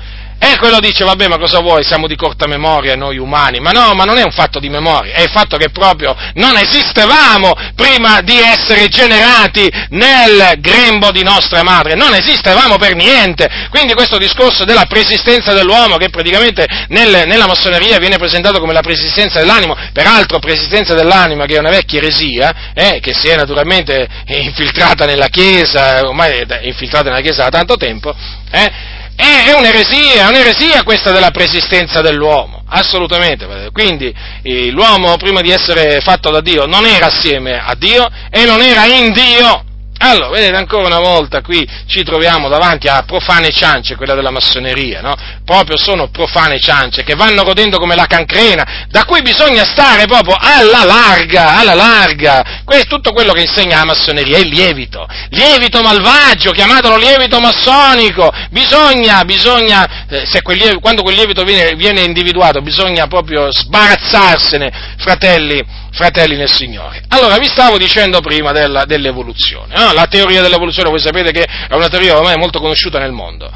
E quello dice, vabbè, ma cosa vuoi, siamo di corta memoria noi umani. Ma no, ma non è un fatto di memoria, è il fatto che proprio non esistevamo prima di essere generati nel grembo di nostra madre, non esistevamo per niente. Quindi questo discorso della preesistenza dell'uomo, che praticamente nel, nella massoneria viene presentato come la preesistenza dell'animo, peraltro preesistenza dell'anima che è una vecchia eresia, eh, che si è naturalmente infiltrata nella Chiesa, ormai è infiltrata nella Chiesa da tanto tempo, eh, è, è un'eresia, è un'eresia questa della preesistenza dell'uomo, assolutamente. Quindi l'uomo prima di essere fatto da Dio non era assieme a Dio e non era in Dio. Allora, vedete, ancora una volta qui ci troviamo davanti a profane ciance, quella della massoneria, no? Proprio sono profane ciance che vanno rodendo come la cancrena, da cui bisogna stare proprio alla larga, alla larga. Questo è tutto quello che insegna la massoneria, è il lievito. Lievito malvagio, chiamatelo lievito massonico. Bisogna, bisogna, eh, quel lievito, quando quel lievito viene, viene individuato, bisogna proprio sbarazzarsene, fratelli fratelli nel Signore. Allora, vi stavo dicendo prima della, dell'evoluzione. No? La teoria dell'evoluzione, voi sapete che è una teoria ormai molto conosciuta nel mondo.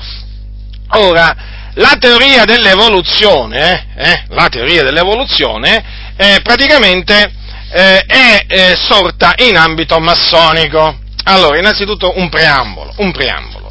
Ora, la teoria dell'evoluzione, eh, la teoria dell'evoluzione eh, praticamente eh, è eh, sorta in ambito massonico. Allora, innanzitutto un preambolo, un preambolo.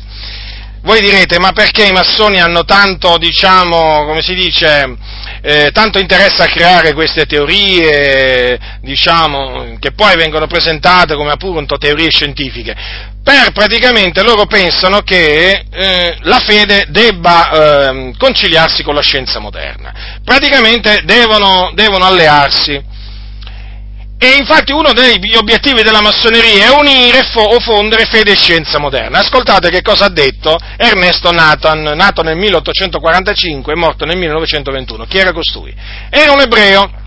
Voi direte, ma perché i massoni hanno tanto, diciamo, come si dice, eh, tanto interesse a creare queste teorie, diciamo, che poi vengono presentate come appunto teorie scientifiche? Per praticamente loro pensano che eh, la fede debba eh, conciliarsi con la scienza moderna. Praticamente devono, devono allearsi e infatti uno degli obiettivi della massoneria è unire o fondere fede e scienza moderna. Ascoltate che cosa ha detto Ernesto Nathan, nato nel 1845 e morto nel 1921. Chi era costui? Era un ebreo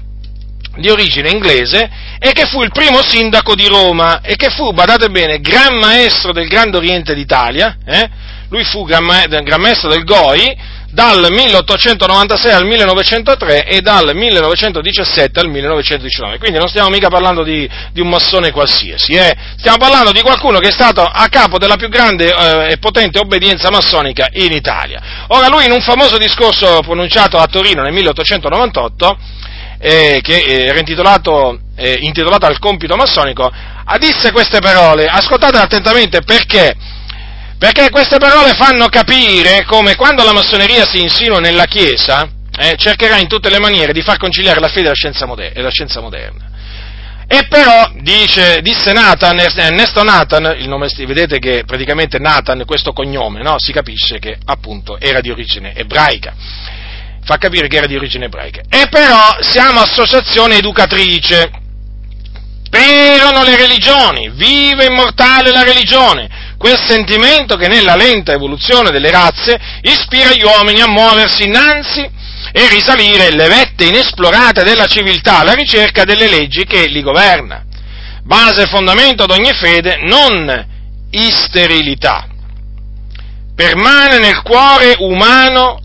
di origine inglese e che fu il primo sindaco di Roma e che fu, badate bene, gran maestro del Grande Oriente d'Italia, eh? lui fu gran, maestro del Goi, dal 1896 al 1903 e dal 1917 al 1919. Quindi non stiamo mica parlando di, di un massone qualsiasi, eh? stiamo parlando di qualcuno che è stato a capo della più grande eh, e potente obbedienza massonica in Italia. Ora lui in un famoso discorso pronunciato a Torino nel 1898, eh, che era intitolato, eh, intitolato al compito massonico, disse queste parole, ascoltate attentamente perché perché queste parole fanno capire come quando la massoneria si insinua nella Chiesa, eh, cercherà in tutte le maniere di far conciliare la fede e la scienza, moder- e la scienza moderna. E però, dice, disse Nathan, Ernesto Nathan, il nome, vedete che praticamente Nathan, questo cognome, no? si capisce che appunto era di origine ebraica, fa capire che era di origine ebraica. E però siamo associazione educatrice, perano le religioni, vive immortale la religione, quel sentimento che nella lenta evoluzione delle razze ispira gli uomini a muoversi innanzi e risalire le vette inesplorate della civiltà alla ricerca delle leggi che li governa. Base e fondamento ad ogni fede, non isterilità. Permane nel cuore umano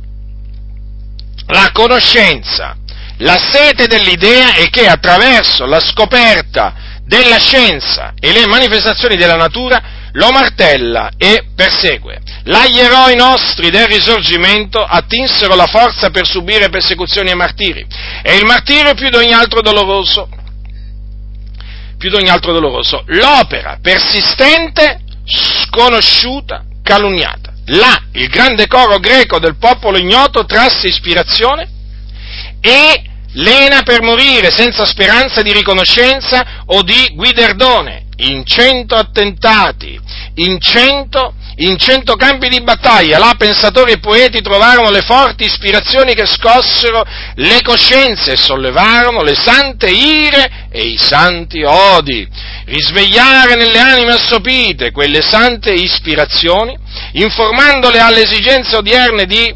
la conoscenza, la sete dell'idea e che attraverso la scoperta della scienza e le manifestazioni della natura lo martella e persegue. Là gli eroi nostri del risorgimento attinsero la forza per subire persecuzioni e martiri, e il martirio più di ogni altro doloroso, più di ogni altro doloroso, l'opera persistente, sconosciuta, calunniata. Là il grande coro greco del popolo ignoto trasse ispirazione e lena per morire senza speranza di riconoscenza o di guiderdone in cento attentati, in cento, in cento campi di battaglia, là pensatori e poeti trovarono le forti ispirazioni che scossero le coscienze e sollevarono le sante ire e i santi odi. Risvegliare nelle anime assopite quelle sante ispirazioni, informandole alle esigenze odierne di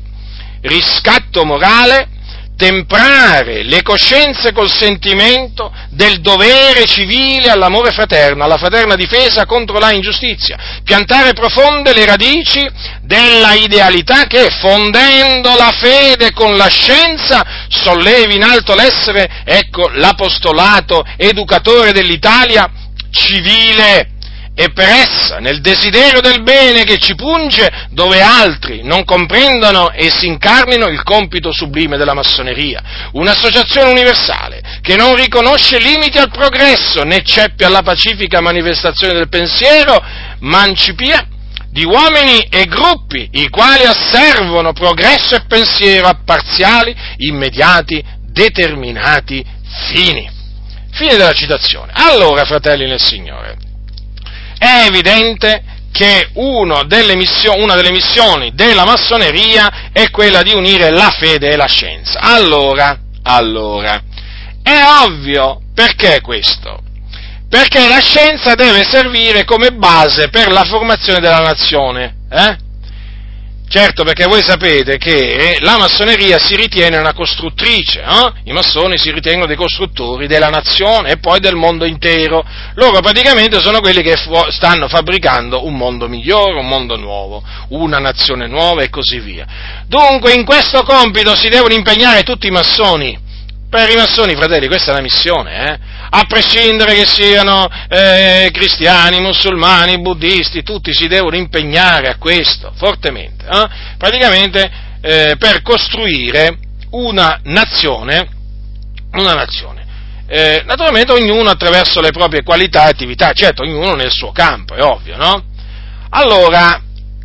riscatto morale, temprare le coscienze col sentimento del dovere civile all'amore fraterno, alla fraterna difesa contro la ingiustizia, piantare profonde le radici della idealità che, fondendo la fede con la scienza, sollevi in alto l'essere, ecco, l'apostolato educatore dell'Italia civile e per essa, nel desiderio del bene che ci punge, dove altri non comprendono e si incarnino il compito sublime della massoneria. Un'associazione universale che non riconosce limiti al progresso né ceppi alla pacifica manifestazione del pensiero, mancipia di uomini e gruppi, i quali asservono progresso e pensiero a parziali, immediati, determinati fini. Fine della citazione. Allora, fratelli nel Signore, è evidente che delle missioni, una delle missioni della massoneria è quella di unire la fede e la scienza. Allora, allora, è ovvio perché questo? Perché la scienza deve servire come base per la formazione della nazione. Eh? Certo, perché voi sapete che la massoneria si ritiene una costruttrice, eh? i massoni si ritengono dei costruttori della nazione e poi del mondo intero. Loro praticamente sono quelli che fu- stanno fabbricando un mondo migliore, un mondo nuovo, una nazione nuova e così via. Dunque in questo compito si devono impegnare tutti i massoni. Per i massoni, fratelli, questa è una missione, eh? a prescindere che siano eh, cristiani, musulmani, buddisti, tutti si devono impegnare a questo, fortemente, eh? praticamente eh, per costruire una nazione, una nazione. Eh, naturalmente ognuno attraverso le proprie qualità e attività, certo ognuno nel suo campo, è ovvio, no? Allora,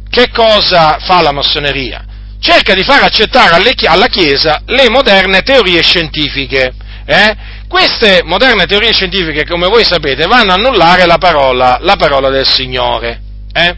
che cosa fa la massoneria? Cerca di far accettare alla Chiesa le moderne teorie scientifiche, eh? Queste moderne teorie scientifiche, come voi sapete, vanno a annullare la parola, la parola del Signore. Eh?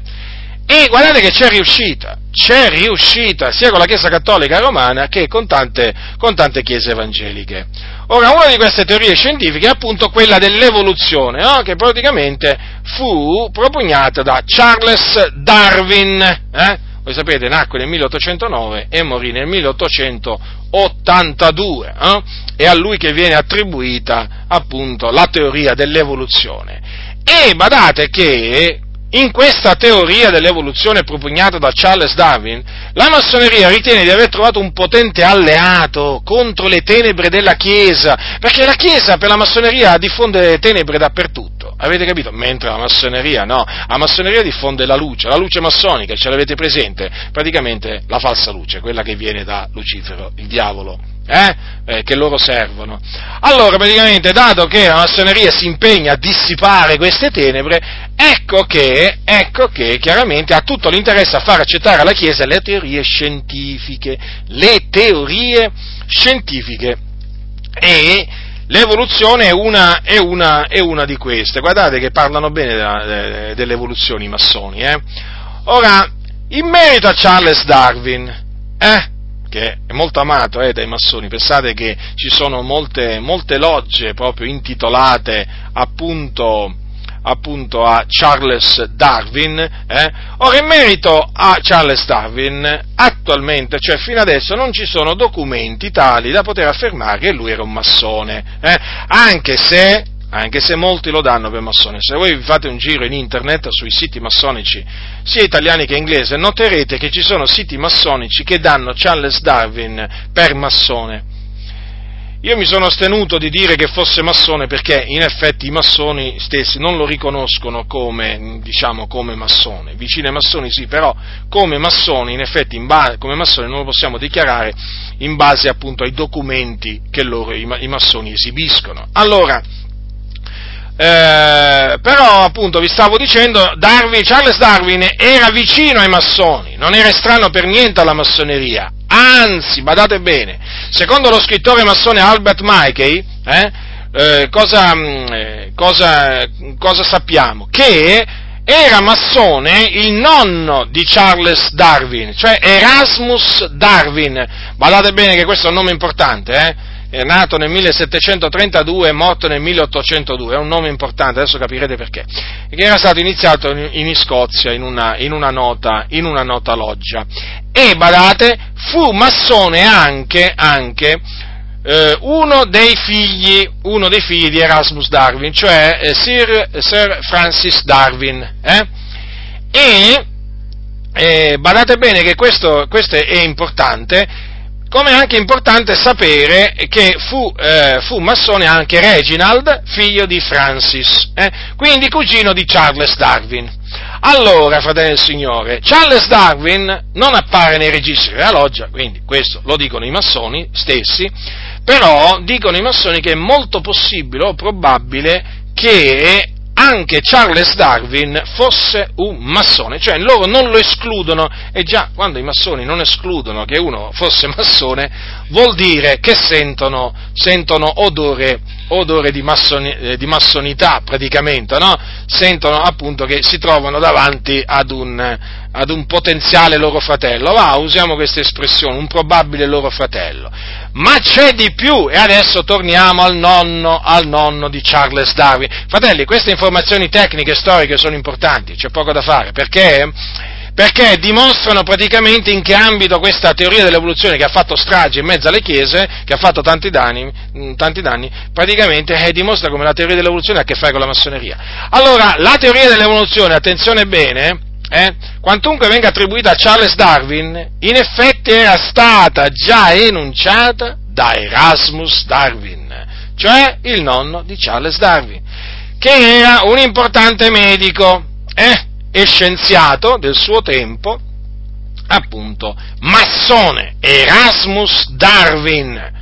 E guardate che c'è riuscita, c'è riuscita sia con la Chiesa Cattolica Romana che con tante, con tante chiese evangeliche. Ora, una di queste teorie scientifiche è appunto quella dell'evoluzione, no? che praticamente fu propugnata da Charles Darwin. Eh? Voi sapete, nacque nel 1809 e morì nel 1882. Eh? È a lui che viene attribuita appunto la teoria dell'evoluzione. E badate che in questa teoria dell'evoluzione propugnata da Charles Darwin, la massoneria ritiene di aver trovato un potente alleato contro le tenebre della Chiesa, perché la Chiesa per la massoneria diffonde tenebre dappertutto avete capito? Mentre la massoneria no, la massoneria diffonde la luce, la luce massonica, ce l'avete presente? Praticamente la falsa luce, quella che viene da Lucifero, il diavolo, eh? Eh, che loro servono. Allora, praticamente, dato che la massoneria si impegna a dissipare queste tenebre, ecco che, ecco che chiaramente ha tutto l'interesse a far accettare alla Chiesa le teorie scientifiche, le teorie scientifiche. E L'evoluzione è una, è, una, è una, di queste, guardate che parlano bene della, delle evoluzioni i massoni. Eh? Ora, in merito a Charles Darwin, eh, che è molto amato eh, dai massoni, pensate che ci sono molte, molte logge proprio intitolate appunto appunto a Charles Darwin. Eh? Ora, in merito a Charles Darwin, attualmente, cioè fino adesso, non ci sono documenti tali da poter affermare che lui era un massone, eh? anche se anche se molti lo danno per massone. Se voi vi fate un giro in internet sui siti massonici, sia italiani che inglesi, noterete che ci sono siti massonici che danno Charles Darwin per massone. Io mi sono astenuto di dire che fosse massone perché in effetti i massoni stessi non lo riconoscono come, diciamo, come massone. Vicini ai massoni sì, però come massoni, in effetti ba- come massoni non lo possiamo dichiarare in base appunto ai documenti che loro, i massoni esibiscono. Allora, eh, però appunto vi stavo dicendo, Darwin, Charles Darwin era vicino ai massoni, non era strano per niente alla massoneria, Anzi, badate bene, secondo lo scrittore massone Albert Mackey, eh, eh, cosa, mm, eh, cosa, cosa sappiamo? Che era massone il nonno di Charles Darwin, cioè Erasmus Darwin. Badate bene che questo è un nome importante, eh? È nato nel 1732 e morto nel 1802, è un nome importante, adesso capirete perché, che era stato iniziato in, Scozia in una, in, una nota, in una, nota, loggia. E, badate, fu massone anche, anche eh, uno, dei figli, uno, dei figli, di Erasmus Darwin, cioè eh, Sir, Sir, Francis Darwin. Eh? E, badate bene che questo, questo è importante, come è anche importante sapere che fu, eh, fu, massone anche Reginald, figlio di Francis, eh, quindi cugino di Charles Darwin. Allora, fratelli del Signore, Charles Darwin non appare nei registri della loggia, quindi questo lo dicono i massoni stessi, però dicono i massoni che è molto possibile o probabile che anche Charles Darwin fosse un massone, cioè loro non lo escludono e già quando i massoni non escludono che uno fosse massone vuol dire che sentono, sentono odore, odore di, massoni, eh, di, massonità praticamente, no? sentono appunto che si trovano davanti ad un, ad un potenziale loro fratello, va, usiamo questa espressione, un probabile loro fratello. Ma c'è di più, e adesso torniamo al nonno, al nonno di Charles Darwin. Fratelli, queste informazioni tecniche e storiche sono importanti, c'è poco da fare, perché? Perché dimostrano praticamente in che ambito questa teoria dell'evoluzione che ha fatto strage in mezzo alle chiese, che ha fatto tanti danni, tanti danni praticamente eh, dimostra come la teoria dell'evoluzione ha a che fare con la massoneria. Allora, la teoria dell'evoluzione, attenzione bene, eh, quantunque venga attribuita a Charles Darwin, in effetti era stata già enunciata da Erasmus Darwin, cioè il nonno di Charles Darwin, che era un importante medico eh, e scienziato del suo tempo, appunto, massone, Erasmus Darwin,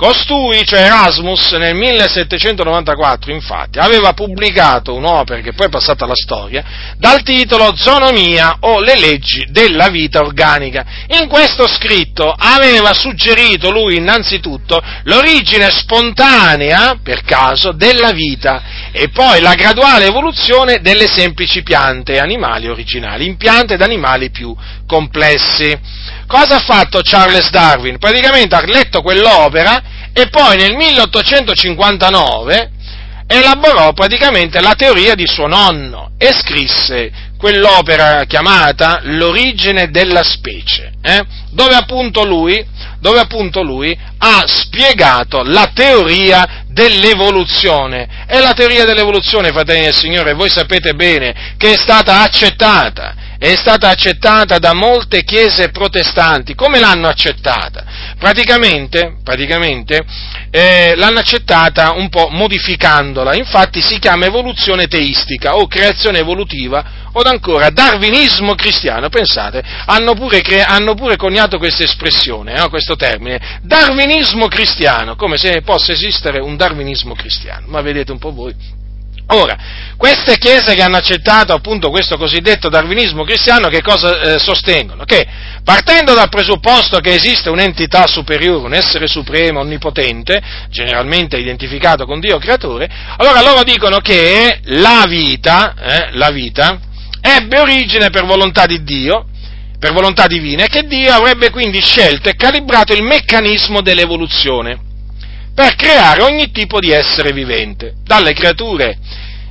Costui, cioè Erasmus, nel 1794, infatti, aveva pubblicato un'opera che poi è passata alla storia, dal titolo Zonomia o le leggi della vita organica. In questo scritto aveva suggerito lui innanzitutto l'origine spontanea, per caso, della vita e poi la graduale evoluzione delle semplici piante e animali originali in piante ed animali più complessi. Cosa ha fatto Charles Darwin? Praticamente ha letto quell'opera e poi nel 1859 elaborò praticamente la teoria di suo nonno e scrisse quell'opera chiamata L'origine della specie, eh? dove, appunto lui, dove appunto lui ha spiegato la teoria dell'evoluzione. E la teoria dell'evoluzione, fratelli del Signore, voi sapete bene che è stata accettata è stata accettata da molte chiese protestanti. Come l'hanno accettata? Praticamente, praticamente eh, l'hanno accettata un po' modificandola, infatti si chiama evoluzione teistica o creazione evolutiva o ancora darwinismo cristiano. Pensate, hanno pure, cre- hanno pure coniato questa espressione, no? questo termine, darwinismo cristiano, come se possa esistere un darwinismo cristiano. Ma vedete un po' voi Ora, queste chiese che hanno accettato appunto questo cosiddetto darwinismo cristiano che cosa eh, sostengono? Che partendo dal presupposto che esiste un'entità superiore, un essere supremo, onnipotente, generalmente identificato con Dio creatore, allora loro dicono che la vita, eh, la vita ebbe origine per volontà di Dio, per volontà divina, e che Dio avrebbe quindi scelto e calibrato il meccanismo dell'evoluzione per creare ogni tipo di essere vivente, dalle creature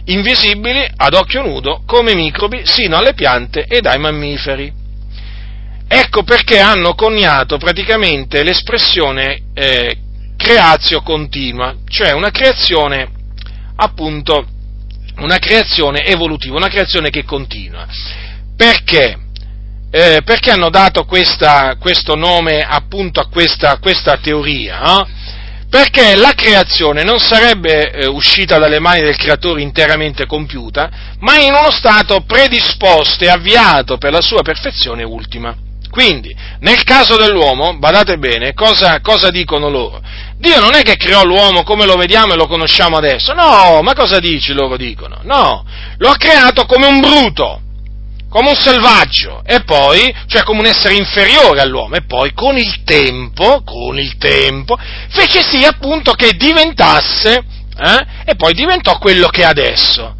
invisibili ad occhio nudo come microbi sino alle piante ed ai mammiferi. Ecco perché hanno coniato praticamente l'espressione eh, creazio continua, cioè una creazione appunto una creazione evolutiva, una creazione che continua. Perché? Eh, perché hanno dato questa, questo nome appunto a questa, questa teoria? No? Perché la creazione non sarebbe eh, uscita dalle mani del creatore interamente compiuta, ma in uno stato predisposto e avviato per la sua perfezione ultima. Quindi, nel caso dell'uomo, badate bene, cosa, cosa dicono loro? Dio non è che creò l'uomo come lo vediamo e lo conosciamo adesso, no, ma cosa dici loro dicono? No, lo ha creato come un bruto, come un selvaggio, e poi, cioè come un essere inferiore all'uomo, e poi con il tempo, con il tempo, fece sì appunto che diventasse, eh, e poi diventò quello che è adesso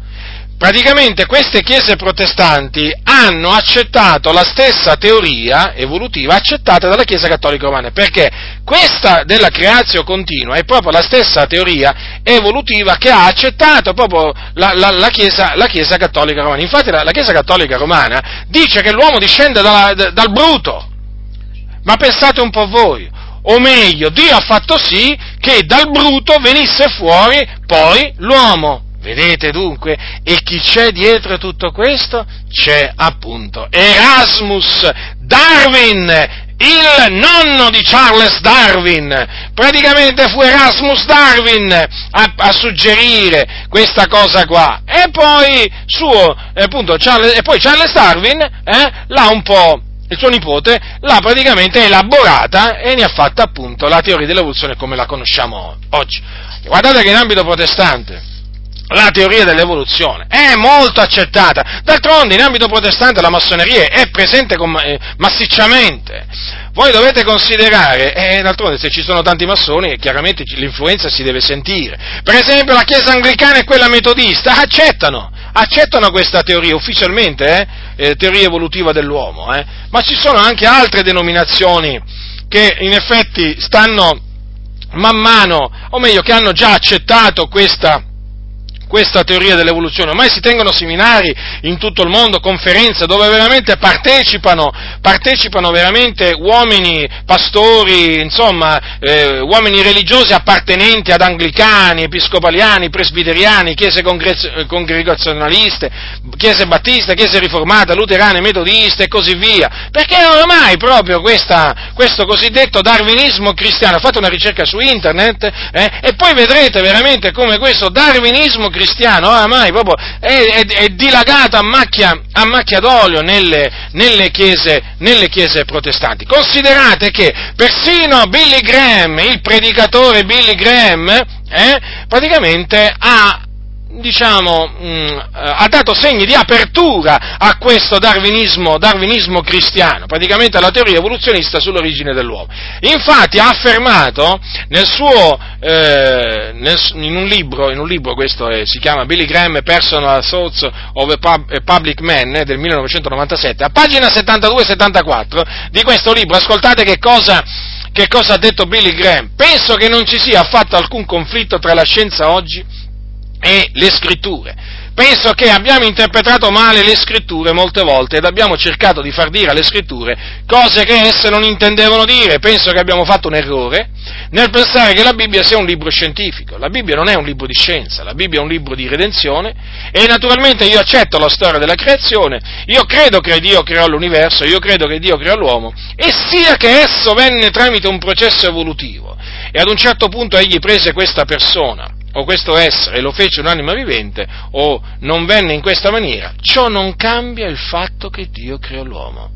praticamente queste chiese protestanti hanno accettato la stessa teoria evolutiva accettata dalla Chiesa Cattolica Romana, perché questa della creazio continua è proprio la stessa teoria evolutiva che ha accettato proprio la, la, la, chiesa, la chiesa, Cattolica Romana. Infatti la, Chiesa Cattolica Romana dice che l'uomo discende dalla, dal bruto, ma pensate un po' voi, o meglio, Dio ha fatto sì che dal bruto venisse fuori poi l'uomo. Vedete dunque? E chi c'è dietro tutto questo? C'è appunto Erasmus Darwin, il nonno di Charles Darwin, praticamente fu Erasmus Darwin a, a suggerire questa cosa qua, e poi, suo, appunto, Charles, e poi Charles Darwin eh, l'ha un po' il suo nipote l'ha praticamente elaborata e ne ha fatta appunto la teoria dell'evoluzione come la conosciamo oggi. Guardate che in ambito protestante la teoria dell'evoluzione è molto accettata. D'altronde in ambito protestante la massoneria è presente con, eh, massicciamente. Voi dovete considerare, eh, d'altronde se ci sono tanti massoni, chiaramente l'influenza si deve sentire. Per esempio la Chiesa anglicana e quella metodista accettano, accettano questa teoria ufficialmente, eh, eh, teoria evolutiva dell'uomo, eh. ma ci sono anche altre denominazioni che in effetti stanno man mano, o meglio, che hanno già accettato questa questa teoria dell'evoluzione, ormai si tengono seminari in tutto il mondo, conferenze dove veramente partecipano, partecipano veramente uomini, pastori, insomma, eh, uomini religiosi appartenenti ad anglicani, episcopaliani, presbiteriani, chiese congregazionaliste, chiese battiste, chiese riformate, luterane, metodiste e così via, perché ormai proprio questa, questo cosiddetto darwinismo cristiano, fate una ricerca su internet eh, e poi vedrete veramente come questo darwinismo cristiano cristiano oramai proprio è, è, è dilagato a macchia, a macchia d'olio nelle, nelle, chiese, nelle chiese protestanti. Considerate che persino Billy Graham, il predicatore Billy Graham, eh, praticamente ha diciamo, mh, mm, ha dato segni di apertura a questo darwinismo, darwinismo, cristiano, praticamente la teoria evoluzionista sull'origine dell'uomo. Infatti ha affermato nel suo, eh, nel, in, un libro, in, un libro, questo è, si chiama Billy Graham Personal Thoughts of a Public Man eh, del 1997, a pagina 72-74 di questo libro, ascoltate che cosa, che cosa ha detto Billy Graham. Penso che non ci sia affatto alcun conflitto tra la scienza oggi e le scritture. Penso che abbiamo interpretato male le scritture molte volte ed abbiamo cercato di far dire alle scritture cose che esse non intendevano dire. Penso che abbiamo fatto un errore nel pensare che la Bibbia sia un libro scientifico. La Bibbia non è un libro di scienza, la Bibbia è un libro di redenzione e naturalmente io accetto la storia della creazione, io credo che Dio creò l'universo, io credo che Dio creò l'uomo e sia che esso venne tramite un processo evolutivo e ad un certo punto egli prese questa persona o questo essere lo fece un'anima vivente o non venne in questa maniera, ciò non cambia il fatto che Dio creò l'uomo.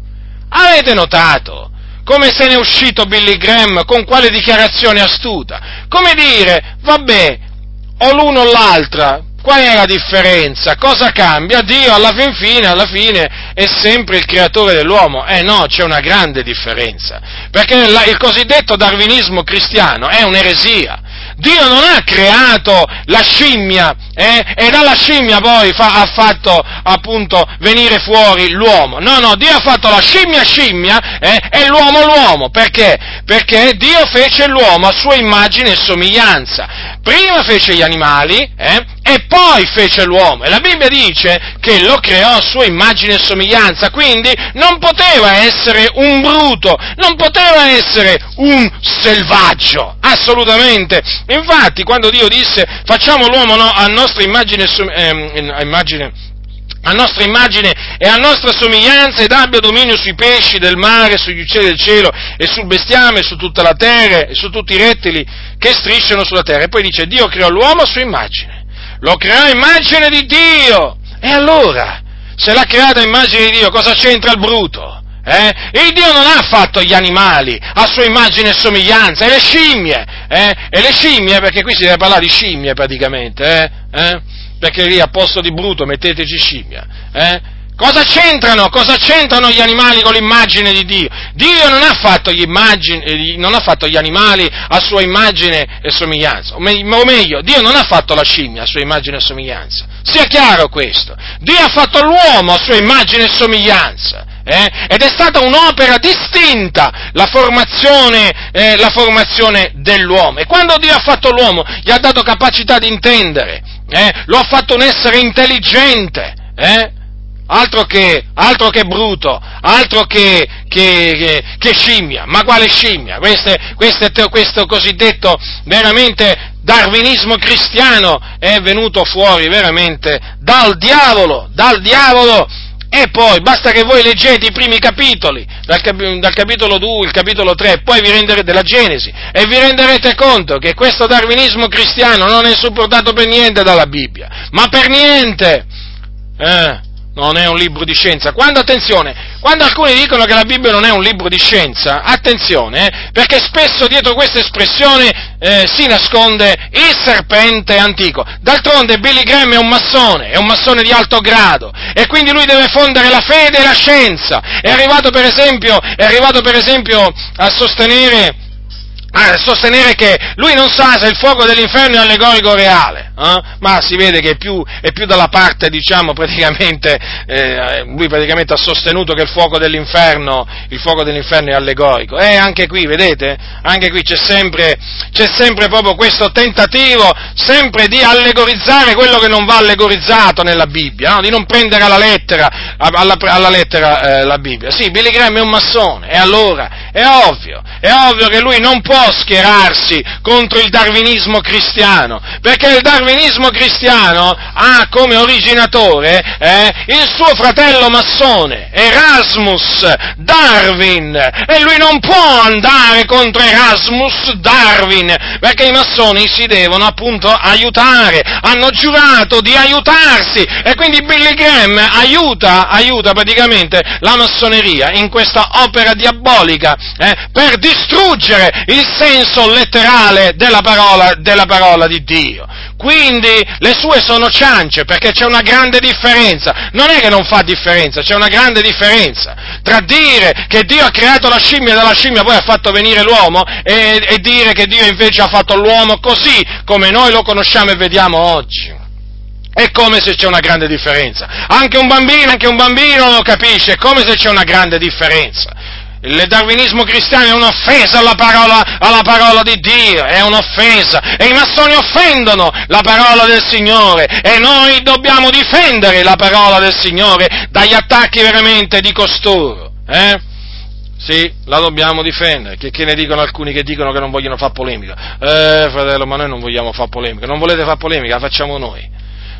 Avete notato come se ne è uscito Billy Graham con quale dichiarazione astuta? Come dire, vabbè, o l'uno o l'altra, qual è la differenza? Cosa cambia? Dio alla fin fine, alla fine è sempre il creatore dell'uomo. Eh no, c'è una grande differenza, perché il cosiddetto darwinismo cristiano è un'eresia. Dio non ha creato la scimmia eh, e dalla scimmia poi fa, ha fatto appunto venire fuori l'uomo. No, no, Dio ha fatto la scimmia scimmia eh, e l'uomo l'uomo. Perché? Perché Dio fece l'uomo a sua immagine e somiglianza. Prima fece gli animali eh, e poi fece l'uomo. E la Bibbia dice che lo creò a sua immagine e somiglianza, quindi non poteva essere un bruto, non poteva essere un selvaggio, assolutamente. Infatti, quando Dio disse facciamo l'uomo no, a nostra immagine, eh, immagine a nostra immagine e a nostra somiglianza ed abbia dominio sui pesci del mare, sugli uccelli del cielo e sul bestiame, su tutta la terra e su tutti i rettili che strisciano sulla terra. E poi dice Dio creò l'uomo a sua immagine, lo creò immagine di Dio. E allora, se l'ha creata immagine di Dio, cosa c'entra il bruto? Eh? Il Dio non ha fatto gli animali a sua immagine e somiglianza, e le scimmie, eh? e le scimmie, perché qui si deve parlare di scimmie praticamente, eh? eh? perché lì a posto di bruto metteteci scimmia. Eh? Cosa c'entrano? Cosa c'entrano gli animali con l'immagine di Dio? Dio non ha fatto gli, immagini, eh, non ha fatto gli animali a sua immagine e somiglianza, o meglio, Dio non ha fatto la scimmia a sua immagine e somiglianza. Sia chiaro questo. Dio ha fatto l'uomo a sua immagine e somiglianza. Eh? Ed è stata un'opera distinta la formazione, eh, la formazione, dell'uomo. E quando Dio ha fatto l'uomo, gli ha dato capacità di intendere, eh? lo ha fatto un essere intelligente, eh? altro che, altro, che, bruto, altro che, che, che, scimmia. Ma quale scimmia? Questo, questo, questo cosiddetto veramente darwinismo cristiano è venuto fuori veramente dal diavolo, dal diavolo E poi basta che voi leggete i primi capitoli, dal, cap- dal capitolo 2, il capitolo 3, poi vi renderete della Genesi e vi renderete conto che questo darwinismo cristiano non è supportato per niente dalla Bibbia, ma per niente. Eh, non è un libro di scienza. Quando, attenzione, quando alcuni dicono che la Bibbia non è un libro di scienza, attenzione, eh, perché spesso dietro questa espressione eh, si nasconde il serpente antico. D'altronde Billy Graham è un massone, è un massone di alto grado, e quindi lui deve fondere la fede e la scienza. È arrivato per esempio, è arrivato per esempio a sostenere a sostenere che lui non sa se il fuoco dell'inferno è allegorico o reale, eh? ma si vede che è più, è più dalla parte, diciamo, praticamente, eh, lui praticamente ha sostenuto che il fuoco dell'inferno, il fuoco dell'inferno è allegorico. E anche qui, vedete, anche qui c'è sempre, c'è sempre proprio questo tentativo, sempre di allegorizzare quello che non va allegorizzato nella Bibbia, no? di non prendere alla lettera, alla, alla lettera eh, la Bibbia. Sì, Billy Graham è un massone, e allora, è ovvio, è ovvio che lui non può schierarsi contro il darwinismo cristiano, perché il darwinismo cristiano ha come originatore eh, il suo fratello massone, Erasmus Darwin, e lui non può andare contro Erasmus Darwin, perché i massoni si devono appunto aiutare, hanno giurato di aiutarsi, e quindi Billy Graham aiuta, aiuta praticamente la massoneria in questa opera diabolica eh, per distruggere il senso letterale della parola, della parola di Dio. Quindi le sue sono ciance perché c'è una grande differenza. Non è che non fa differenza, c'è una grande differenza tra dire che Dio ha creato la scimmia e dalla scimmia poi ha fatto venire l'uomo e, e dire che Dio invece ha fatto l'uomo così come noi lo conosciamo e vediamo oggi. È come se c'è una grande differenza. Anche un bambino, anche un bambino lo capisce, è come se c'è una grande differenza. Il darwinismo cristiano è un'offesa alla parola, alla parola, di Dio, è un'offesa. E i massoni offendono la parola del Signore e noi dobbiamo difendere la parola del Signore dagli attacchi veramente di costoro. Eh? Sì, la dobbiamo difendere. Che, che, ne dicono alcuni che dicono che non vogliono fare polemica? Eh, fratello, ma noi non vogliamo fare polemica. Non volete fare polemica? La facciamo noi.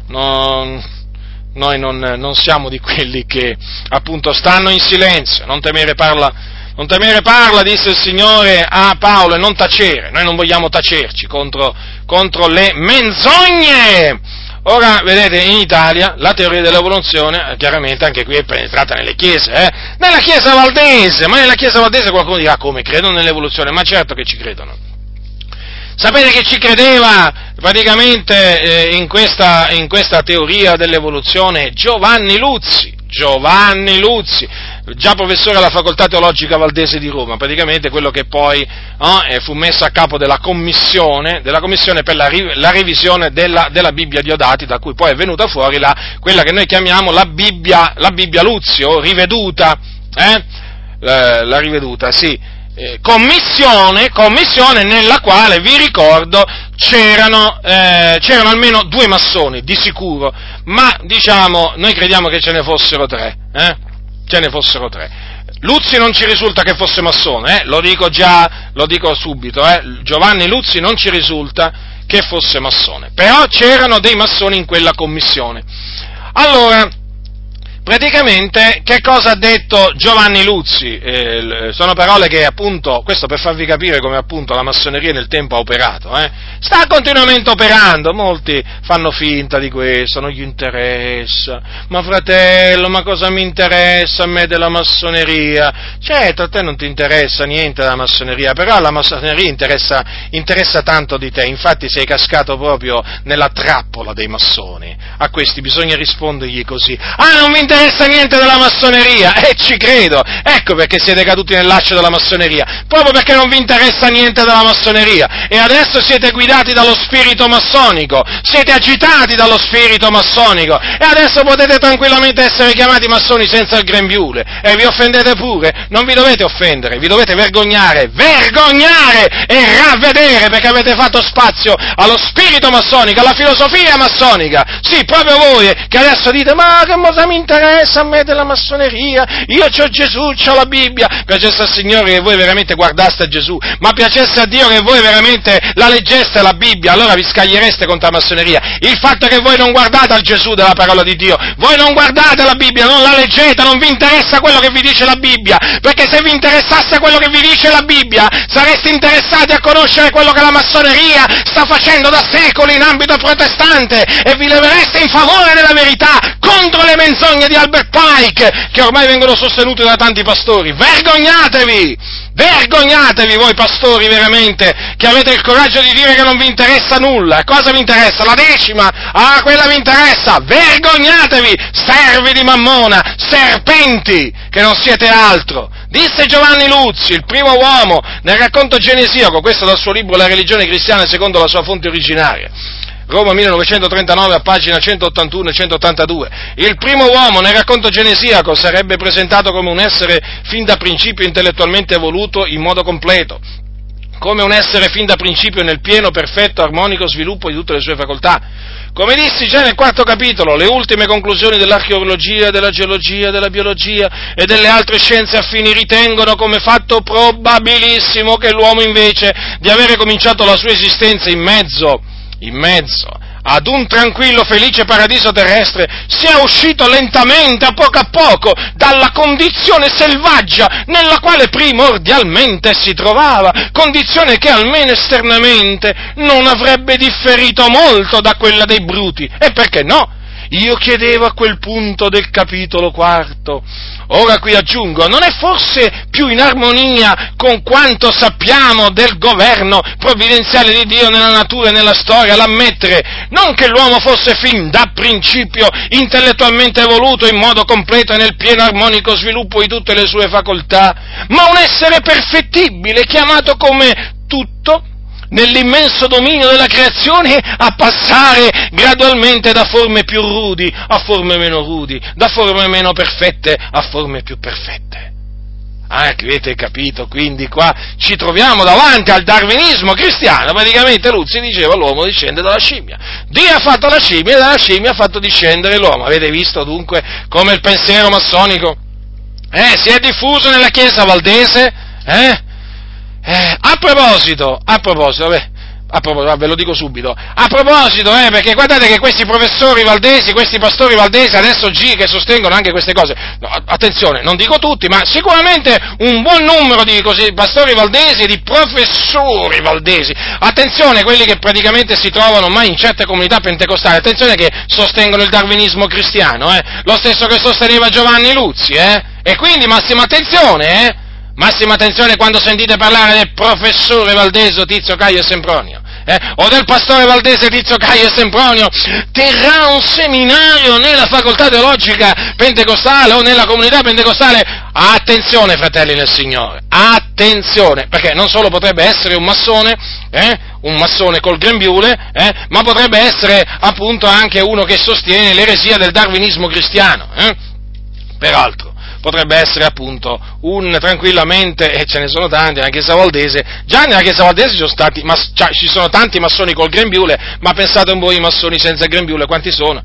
Non, noi non, non, siamo di quelli che appunto stanno in silenzio. Non temere parla non temere parla, disse il Signore a Paolo, e non tacere. Noi non vogliamo tacerci contro, contro le menzogne. Ora, vedete, in Italia la teoria dell'evoluzione, chiaramente anche qui è penetrata nelle chiese, eh? nella chiesa valdese, ma nella chiesa valdese qualcuno dirà come credono nell'evoluzione, ma certo che ci credono. Sapete che ci credeva praticamente eh, in, questa, in questa teoria dell'evoluzione Giovanni Luzzi, Giovanni Luzzi, già professore alla facoltà teologica valdese di Roma, praticamente quello che poi no, eh, fu messo a capo della commissione, della commissione per la, la revisione della, della, Bibbia Diodati, da cui poi è venuta fuori la, quella che noi chiamiamo la Bibbia, la Bibbia Luzio, riveduta, eh? la, la riveduta, sì. Eh, commissione, commissione, nella quale, vi ricordo, c'erano, eh, c'erano, almeno due massoni, di sicuro, ma diciamo, noi crediamo che ce ne fossero tre, eh? ce ne fossero tre. Luzzi non ci risulta che fosse massone, eh? lo dico già, lo dico subito, eh? Giovanni Luzzi non ci risulta che fosse massone, però c'erano dei massoni in quella commissione. Allora, praticamente che cosa ha detto Giovanni Luzzi? Eh, sono parole che appunto, questo per farvi capire come appunto la massoneria nel tempo ha operato, eh? sta continuamente operando, molti fanno finta di questo, non gli interessa, ma fratello, ma cosa mi interessa a me della massoneria? Certo, a te non ti interessa niente della massoneria, però la massoneria interessa, interessa tanto di te, infatti sei cascato proprio nella trappola dei massoni, a questi bisogna rispondergli così, ah non mi interessa interessa niente della massoneria, e eh, ci credo, ecco perché siete caduti nel laccio della massoneria, proprio perché non vi interessa niente della massoneria, e adesso siete guidati dallo spirito massonico, siete agitati dallo spirito massonico, e adesso potete tranquillamente essere chiamati massoni senza il grembiule, e vi offendete pure, non vi dovete offendere, vi dovete vergognare, vergognare e ravvedere perché avete fatto spazio allo spirito massonico, alla filosofia massonica, sì, proprio voi che adesso dite, ma che cosa mi interessa? Interessa a me della massoneria, io ho Gesù, ho la Bibbia, piacesse al Signore che voi veramente guardaste a Gesù, ma piacesse a Dio che voi veramente la leggeste la Bibbia, allora vi scagliereste contro la massoneria. Il fatto che voi non guardate al Gesù della parola di Dio, voi non guardate la Bibbia, non la leggete, non vi interessa quello che vi dice la Bibbia, perché se vi interessasse quello che vi dice la Bibbia, sareste interessati a conoscere quello che la massoneria sta facendo da secoli in ambito protestante e vi levereste in favore della verità contro le menzogne di Albert Pike che ormai vengono sostenute da tanti pastori. Vergognatevi! Vergognatevi voi pastori veramente che avete il coraggio di dire che non vi interessa nulla. Cosa vi interessa? La decima? Ah, quella vi interessa! Vergognatevi! Servi di mammona! Serpenti! Che non siete altro! Disse Giovanni Luzzi, il primo uomo, nel racconto genesiaco, questo dal suo libro La religione cristiana secondo la sua fonte originaria. Roma 1939 a pagina 181 e 182. Il primo uomo nel racconto genesiaco sarebbe presentato come un essere fin da principio intellettualmente evoluto in modo completo, come un essere fin da principio nel pieno, perfetto, armonico sviluppo di tutte le sue facoltà. Come dissi già nel quarto capitolo, le ultime conclusioni dell'archeologia, della geologia, della biologia e delle altre scienze affini ritengono come fatto probabilissimo che l'uomo invece di avere cominciato la sua esistenza in mezzo in mezzo ad un tranquillo, felice paradiso terrestre, sia uscito lentamente, a poco a poco, dalla condizione selvaggia nella quale primordialmente si trovava, condizione che almeno esternamente non avrebbe differito molto da quella dei bruti. E perché no? Io chiedevo a quel punto del capitolo quarto, ora qui aggiungo, non è forse più in armonia con quanto sappiamo del governo provvidenziale di Dio nella natura e nella storia l'ammettere non che l'uomo fosse fin da principio intellettualmente evoluto in modo completo e nel pieno armonico sviluppo di tutte le sue facoltà, ma un essere perfettibile chiamato come tutto nell'immenso dominio della creazione a passare gradualmente da forme più rudi a forme meno rudi, da forme meno perfette a forme più perfette. Ah, avete capito? Quindi qua ci troviamo davanti al darwinismo cristiano, praticamente Luzzi diceva l'uomo discende dalla scimmia. Dio ha fatto la scimmia e dalla scimmia ha fatto discendere l'uomo. Avete visto dunque come il pensiero massonico eh, si è diffuso nella Chiesa valdese? Eh? Eh, a proposito, a proposito, vabbè, a proposito, ve lo dico subito, a proposito, eh, perché guardate che questi professori valdesi, questi pastori valdesi adesso G che sostengono anche queste cose, no, attenzione, non dico tutti, ma sicuramente un buon numero di così, pastori valdesi e di professori valdesi, attenzione, quelli che praticamente si trovano mai in certe comunità pentecostali, attenzione che sostengono il darwinismo cristiano, eh, lo stesso che sosteneva Giovanni Luzzi, eh, e quindi massima attenzione, eh, Massima attenzione quando sentite parlare del professore Valdeso Tizio Caio Sempronio. Eh, o del pastore Valdese Tizio Caio Sempronio, terrà un seminario nella facoltà teologica pentecostale o nella comunità pentecostale. Attenzione, fratelli del Signore, attenzione, perché non solo potrebbe essere un massone, eh, un massone col grembiule, eh, ma potrebbe essere appunto anche uno che sostiene l'eresia del darwinismo cristiano. Eh. Peraltro, potrebbe essere appunto un tranquillamente, e ce ne sono tanti nella Chiesa Valdese, già nella Chiesa Valdese ci sono, stati, mas, cioè, ci sono tanti massoni col grembiule, ma pensate un po' i massoni senza grembiule quanti sono?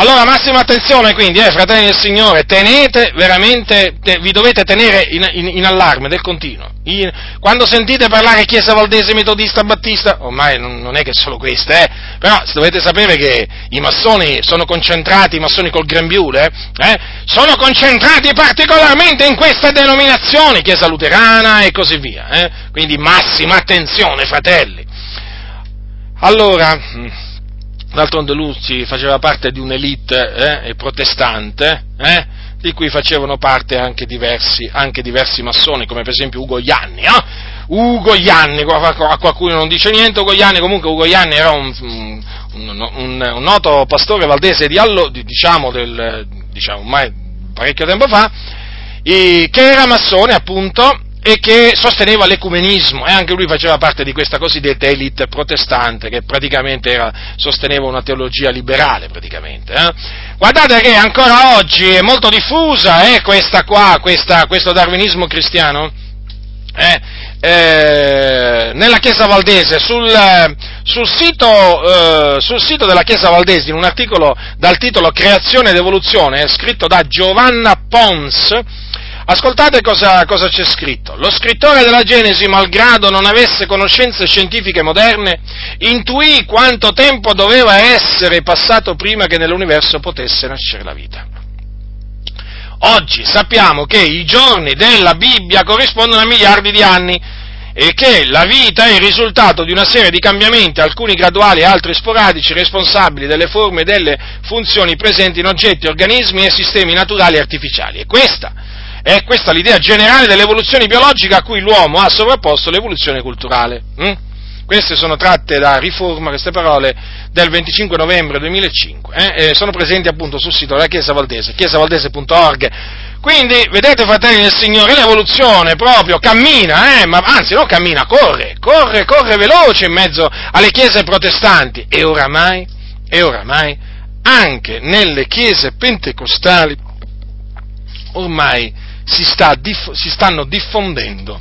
Allora, massima attenzione quindi, eh, fratelli del Signore, tenete veramente, te, vi dovete tenere in, in, in allarme del continuo. In, quando sentite parlare Chiesa Valdese, Metodista, Battista, ormai non, non è che solo queste, eh, però dovete sapere che i massoni sono concentrati, i massoni col grembiule, eh, eh, sono concentrati particolarmente in queste denominazioni, Chiesa Luterana e così via. Eh, quindi massima attenzione, fratelli. Allora D'altronde Luzzi faceva parte di un'elite eh, protestante, eh, di cui facevano parte anche diversi, anche diversi, massoni, come per esempio Ugo Ianni. Eh? Ugo Ianni, a qualcuno non dice niente, Ugo Ianni, comunque Ugo Ianni era un, un, un, un noto pastore valdese di allo, diciamo, del, diciamo, ormai parecchio tempo fa, che era massone appunto e che sosteneva l'ecumenismo e anche lui faceva parte di questa cosiddetta elite protestante che praticamente era, sosteneva una teologia liberale praticamente. Eh? Guardate che ancora oggi è molto diffusa eh, questa qua, questa, questo darwinismo cristiano. Eh? eh, nella Chiesa Valdese, sul, sul, sito, eh, sul, sito, della Chiesa Valdese, in un articolo dal titolo Creazione ed Evoluzione, scritto da Giovanna Pons, Ascoltate cosa, cosa, c'è scritto. Lo scrittore della Genesi, malgrado non avesse conoscenze scientifiche moderne, intuì quanto tempo doveva essere passato prima che nell'universo potesse nascere la vita. Oggi sappiamo che i giorni della Bibbia corrispondono a miliardi di anni e che la vita è il risultato di una serie di cambiamenti, alcuni graduali e altri sporadici, responsabili delle forme e delle funzioni presenti in oggetti, organismi e sistemi naturali e artificiali. E questa è questa l'idea generale dell'evoluzione biologica a cui l'uomo ha sovrapposto l'evoluzione culturale. Hm? Queste sono tratte da Riforma, queste parole, del 25 novembre 2005, eh? sono presenti appunto sul sito della Chiesa Valdese, chiesavaldese.org. Quindi, vedete fratelli del Signore, l'evoluzione proprio cammina, eh? ma anzi non cammina, corre, corre, corre veloce in mezzo alle chiese protestanti e oramai, e oramai anche nelle chiese pentecostali ormai si, sta, si stanno diffondendo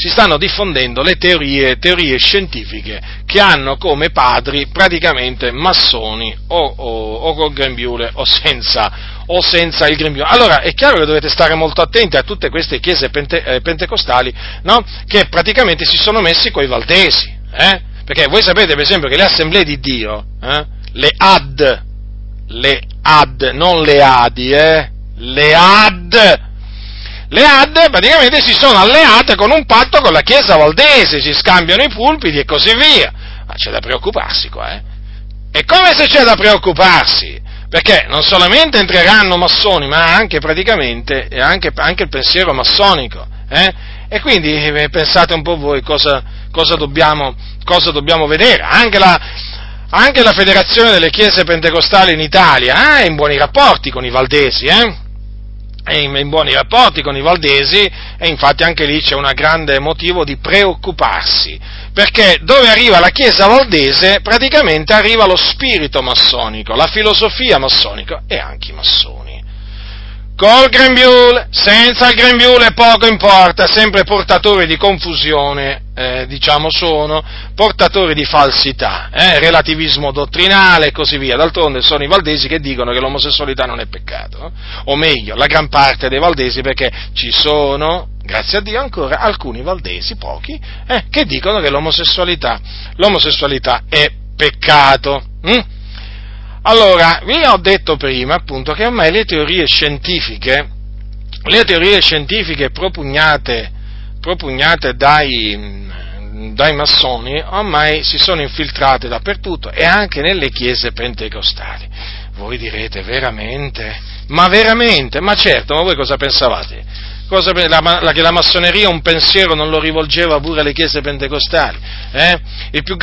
si stanno diffondendo le teorie, teorie, scientifiche che hanno come padri praticamente massoni o, o, o col grembiule o senza, o senza, il grembiule. Allora è chiaro che dovete stare molto attenti a tutte queste chiese pente, eh, pentecostali no? che praticamente si sono messi coi valdesi. Eh? Perché voi sapete per esempio che le assemblee di Dio, eh? le AD, le AD, non le ADI, eh? Le AD, le AD praticamente si sono alleate con un patto con la Chiesa Valdese, si scambiano i pulpiti e così via. Ma c'è da preoccuparsi qua, eh? E come se c'è da preoccuparsi? Perché non solamente entreranno massoni, ma anche praticamente anche, anche il pensiero massonico. Eh? E quindi eh, pensate un po' voi cosa, cosa, dobbiamo, cosa dobbiamo, vedere. Anche la, anche la, Federazione delle Chiese Pentecostali in Italia eh, è in buoni rapporti con i valdesi, eh? È in, buoni rapporti con i valdesi e infatti anche lì c'è un grande motivo di preoccuparsi, perché dove arriva la Chiesa valdese praticamente arriva lo spirito massonico, la filosofia massonica e anche i massoni col grembiule, senza il grembiule poco importa, sempre portatori di confusione, eh, diciamo sono, portatori di falsità, eh, relativismo dottrinale e così via. D'altronde sono i valdesi che dicono che l'omosessualità non è peccato, eh? o meglio, la gran parte dei valdesi perché ci sono, grazie a Dio ancora, alcuni valdesi, pochi, eh, che dicono che l'omosessualità, l'omosessualità è peccato. Hm? Allora, vi ho detto prima appunto che ormai le teorie scientifiche, le teorie scientifiche propugnate, propugnate dai, dai massoni ormai si sono infiltrate dappertutto e anche nelle chiese pentecostali. Voi direte veramente? Ma veramente? Ma certo, ma voi cosa pensavate? Cosa, la, che la massoneria un pensiero non lo rivolgeva pure alle chiese pentecostali. Eh? Il, più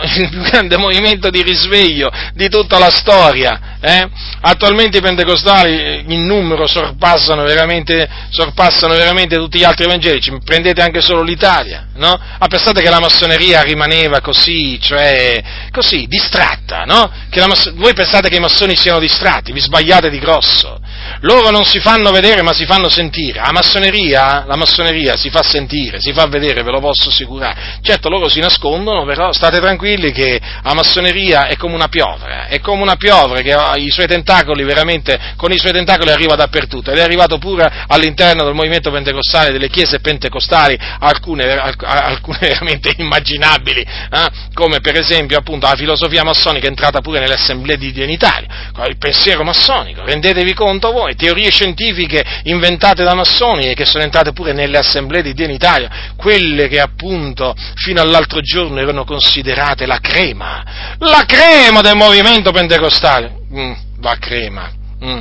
il più grande movimento di risveglio di tutta la storia. Eh? Attualmente i pentecostali eh, in numero sorpassano veramente, sorpassano veramente tutti gli altri evangelici, prendete anche solo l'Italia. No? Ah, pensate che la massoneria rimaneva così, cioè così, distratta, no? Mass- voi pensate che i massoni siano distratti, vi sbagliate di grosso. Loro non si fanno vedere ma si fanno sentire. La massoneria, la massoneria si fa sentire, si fa vedere, ve lo posso assicurare. Certo loro si nascondono, però state tranquilli che la massoneria è come una piovra, è come una piovra che i suoi tentacoli veramente, con i suoi tentacoli arriva dappertutto. Ed è arrivato pure all'interno del movimento pentecostale, delle chiese pentecostali, alcune, alcune veramente immaginabili, eh? come per esempio appunto la filosofia massonica è entrata pure nelle assemblee di Dio in Italia, il pensiero massonico, rendetevi conto voi, teorie scientifiche inventate da massoni e che sono entrate pure nelle assemblee di Dio in Italia, quelle che appunto fino all'altro giorno erano considerate la crema, la crema del movimento pentecostale, mm, la crema, mm.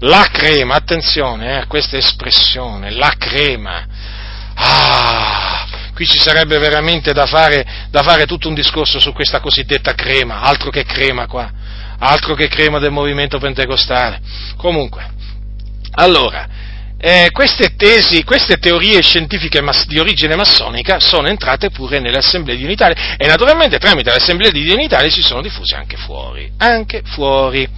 la crema, attenzione eh, a questa espressione, la crema, ah, qui ci sarebbe veramente da fare, da fare tutto un discorso su questa cosiddetta crema, altro che crema qua, altro che crema del movimento pentecostale. Comunque, allora, eh, queste tesi, queste teorie scientifiche mas- di origine massonica sono entrate pure nelle assemblee di unitarie e naturalmente tramite le assemblee di unitarie si sono diffuse anche fuori, anche fuori.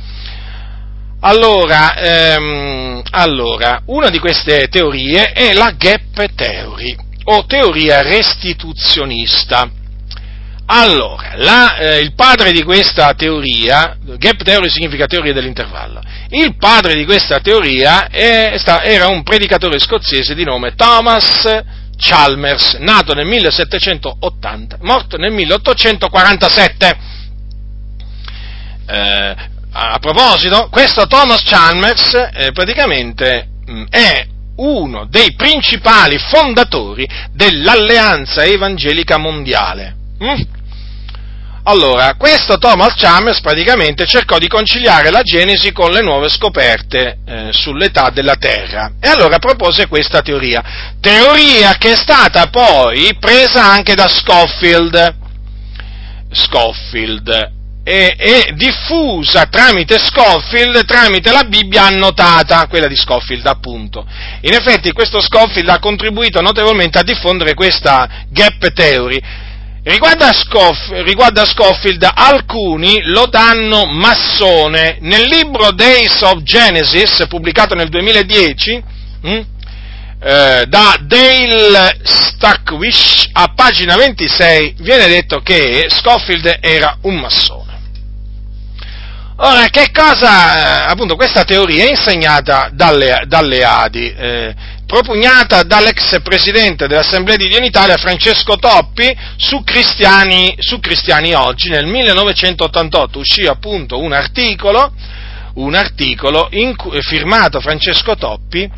Allora, ehm, allora, una di queste teorie è la gap theory, o teoria restituzionista. Allora, la, eh, il padre di questa teoria, gap theory significa teoria dell'intervallo, il padre di questa teoria è, sta, era un predicatore scozzese di nome Thomas Chalmers, nato nel 1780, morto nel 1847. Eh, a proposito, questo Thomas Chalmers eh, praticamente mh, mm, è uno dei principali fondatori dell'Alleanza Evangelica Mondiale. Mm? Allora, questo Thomas Chalmers praticamente cercò di conciliare la Genesi con le nuove scoperte eh, sull'età della Terra e allora propose questa teoria, teoria che è stata poi presa anche da Scofield. Scofield e, e, diffusa tramite Scofield, tramite la Bibbia annotata, quella di Scofield appunto. In effetti questo Scofield ha contribuito notevolmente a diffondere questa gap theory, Riguardo a, Scoff, riguardo a, Scofield, alcuni lo danno massone. Nel libro Days of Genesis, pubblicato nel 2010, hm, eh, da Dale Stackwish, a pagina 26, viene detto che Scofield era un massone. Ora, che cosa, eh, appunto, questa teoria è insegnata dalle, dalle Adi. Eh, propugnata dall'ex presidente dell'Assemblea di Dio in Italia Francesco Toppi su Cristiani, su Cristiani Oggi. Nel 1988 uscì appunto un articolo, un articolo in, firmato Francesco Toppi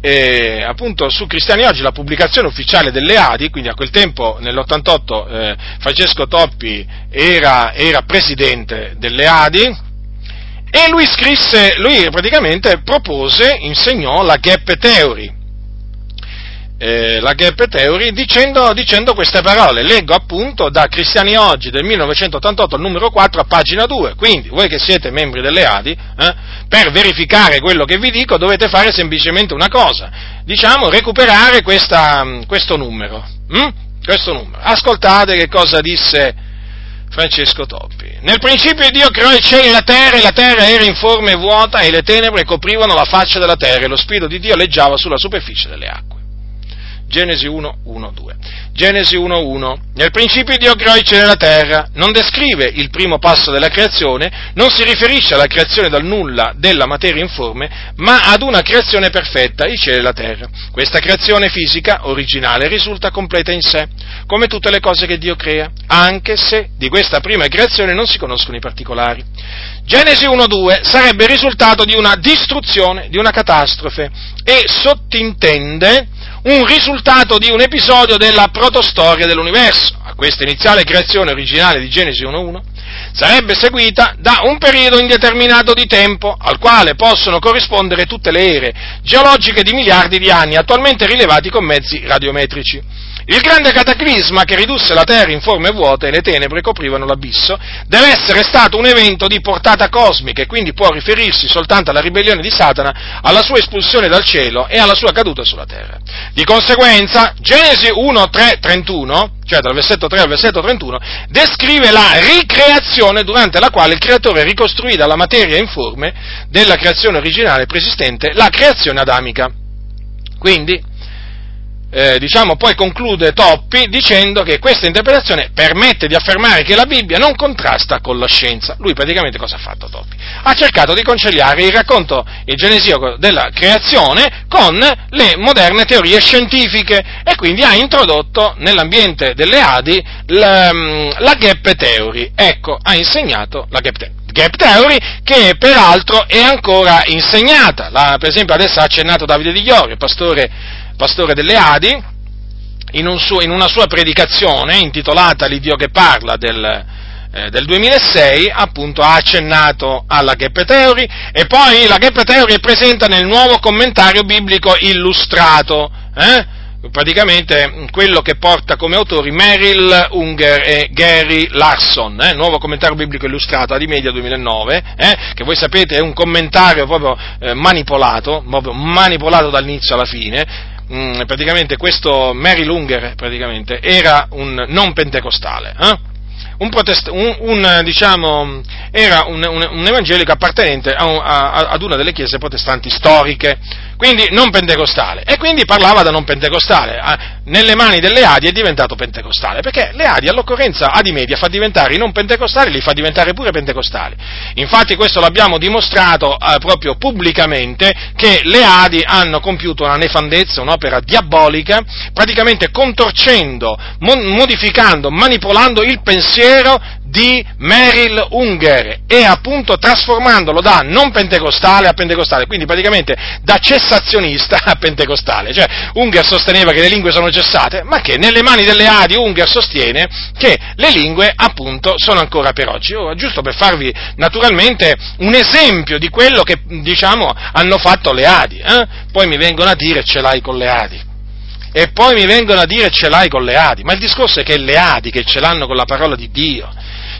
eh, appunto su Cristiani Oggi la pubblicazione ufficiale delle Adi, quindi a quel tempo nell'88 eh, Francesco Toppi era, era, presidente delle Adi e lui scrisse, lui praticamente propose, insegnò la gap theory, eh, la gap theory dicendo, dicendo, queste parole. Leggo appunto da Cristiani Oggi del 1988 numero 4 a pagina 2. Quindi voi che siete membri delle ADI, eh, per verificare quello che vi dico dovete fare semplicemente una cosa, diciamo recuperare questa, questo numero. Hm? Questo numero. Ascoltate che cosa disse Francesco Toppi. Nel principio Dio creò il cielo e la terra e la terra era informe e vuota e le tenebre coprivano la faccia della terra e lo Spirito di Dio leggiava sulla superficie delle acque. Genesi 1, 1, 2. Genesi 1, 1. Nel principio Dio creò il cielo e la terra, non descrive il primo passo della creazione, non si riferisce alla creazione dal nulla della materia informe, ma ad una creazione perfetta, il cielo e la terra. Questa creazione fisica, originale, risulta completa in sé, come tutte le cose che Dio crea, anche se di questa prima creazione non si conoscono i particolari. Genesi 1.2 sarebbe il risultato di una distruzione, di una catastrofe, e sottintende un risultato di un episodio della protostoria dell'universo. A questa iniziale creazione originale di Genesi 1.1 sarebbe seguita da un periodo indeterminato di tempo al quale possono corrispondere tutte le ere geologiche di miliardi di anni attualmente rilevati con mezzi radiometrici. Il grande cataclisma che ridusse la terra in forme vuote e le tenebre coprivano l'abisso deve essere stato un evento di portata cosmica e quindi può riferirsi soltanto alla ribellione di Satana, alla sua espulsione dal cielo e alla sua caduta sulla terra. Di conseguenza, Genesi 1, 3, 31, cioè dal versetto 3 al versetto 31, descrive la ricreazione durante la quale il creatore ricostruì dalla materia informe della creazione originale preesistente la creazione adamica. Quindi, eh, diciamo, poi conclude Toppi dicendo che questa interpretazione permette di affermare che la Bibbia non contrasta con la scienza. Lui praticamente cosa ha fatto Toppi? Ha cercato di conciliare il racconto il genesiaco della creazione con le moderne teorie scientifiche e quindi ha introdotto nell'ambiente delle Adi la, mm, la gap theory. Ecco, ha insegnato la gap theory gap theory che peraltro è ancora insegnata. La, per esempio adesso ha accennato Davide Di Iorio, pastore pastore delle Adi, in, un suo, in una sua predicazione intitolata L'Iddio che parla del, eh, del 2006, appunto ha accennato alla Gap Theory e poi la Gap Theory è presente nel nuovo commentario biblico illustrato, eh? praticamente quello che porta come autori Merrill Unger e Gary Larson, eh, nuovo commentario biblico illustrato ad Media 2009, eh, che voi sapete è un commentario proprio eh, manipolato, proprio manipolato dall'inizio alla fine, Mm, praticamente questo Mary Lunger praticamente, era un non pentecostale. Eh? Un, protest- un, un diciamo, era un, un, evangelico appartenente a, a, ad una delle chiese protestanti storiche, quindi non pentecostale, e quindi parlava da non pentecostale. Nelle mani delle Adi è diventato pentecostale, perché le Adi all'occorrenza Adi Media fa diventare i non pentecostali, li fa diventare pure pentecostali. Infatti questo l'abbiamo dimostrato eh, proprio pubblicamente, che le Adi hanno compiuto una nefandezza, un'opera diabolica, praticamente contorcendo, modificando, manipolando il pensiero di Merrill Unger e appunto trasformandolo da non pentecostale a pentecostale, quindi praticamente da cessazionista a pentecostale. Cioè Unger sosteneva che le lingue sono cessate, ma che nelle mani delle Adi Unger sostiene che le lingue appunto sono ancora per oggi. Oh, giusto per farvi naturalmente un esempio di quello che diciamo hanno fatto le Adi. Eh? Poi mi vengono a dire ce l'hai con le Adi e poi mi vengono a dire ce l'hai con le Adi, ma il discorso è che le Adi che ce l'hanno con la parola di Dio,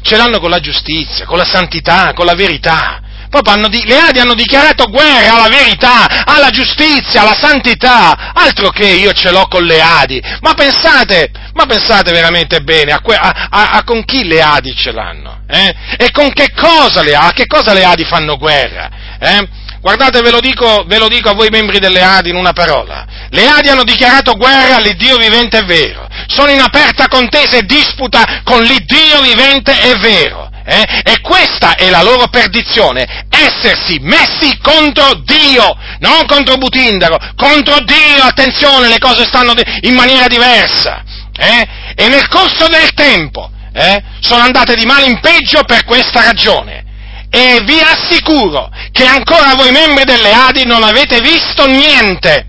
ce l'hanno con la giustizia, con la santità, con la verità. Proprio di, le Adi hanno dichiarato guerra alla verità, alla giustizia, alla santità, altro che io ce l'ho con le Adi. Ma pensate, ma pensate veramente bene a, que, a, a, a con chi le Adi ce l'hanno? Eh? E con che cosa le, a che cosa le Adi fanno guerra? Eh? Guardate, ve lo, dico, ve lo dico a voi membri delle Adi in una parola. Le Adi hanno dichiarato guerra all'Iddio vivente e vero. Sono in aperta contesa e disputa con l'Iddio vivente e vero. Eh? E questa è la loro perdizione, essersi messi contro Dio, non contro Butindaro, contro Dio, attenzione, le cose stanno in maniera diversa. Eh? E nel corso del tempo eh, sono andate di male in peggio per questa ragione e vi assicuro che ancora voi membri delle Adi non avete visto niente.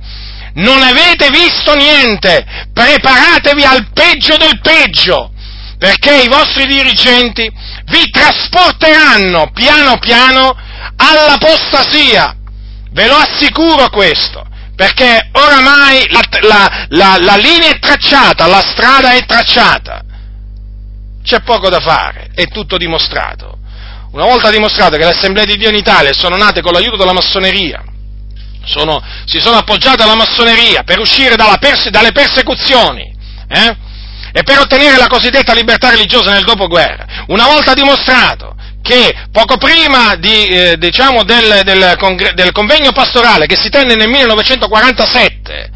Non avete visto niente. Preparatevi al peggio del peggio, perché i vostri dirigenti vi trasporteranno piano piano all'apostasia. Ve lo assicuro questo, perché oramai la, la, la, la linea è tracciata, la strada è tracciata. C'è poco da fare, è tutto dimostrato. Una volta dimostrato che le assemblee di Dio in Italia sono nate con l'aiuto della massoneria, sono, si sono appoggiate alla massoneria per uscire perse, dalle persecuzioni eh? e per ottenere la cosiddetta libertà religiosa nel dopoguerra. Una volta dimostrato che poco prima di, eh, diciamo del, del, del, convegno pastorale che si tenne nel 1947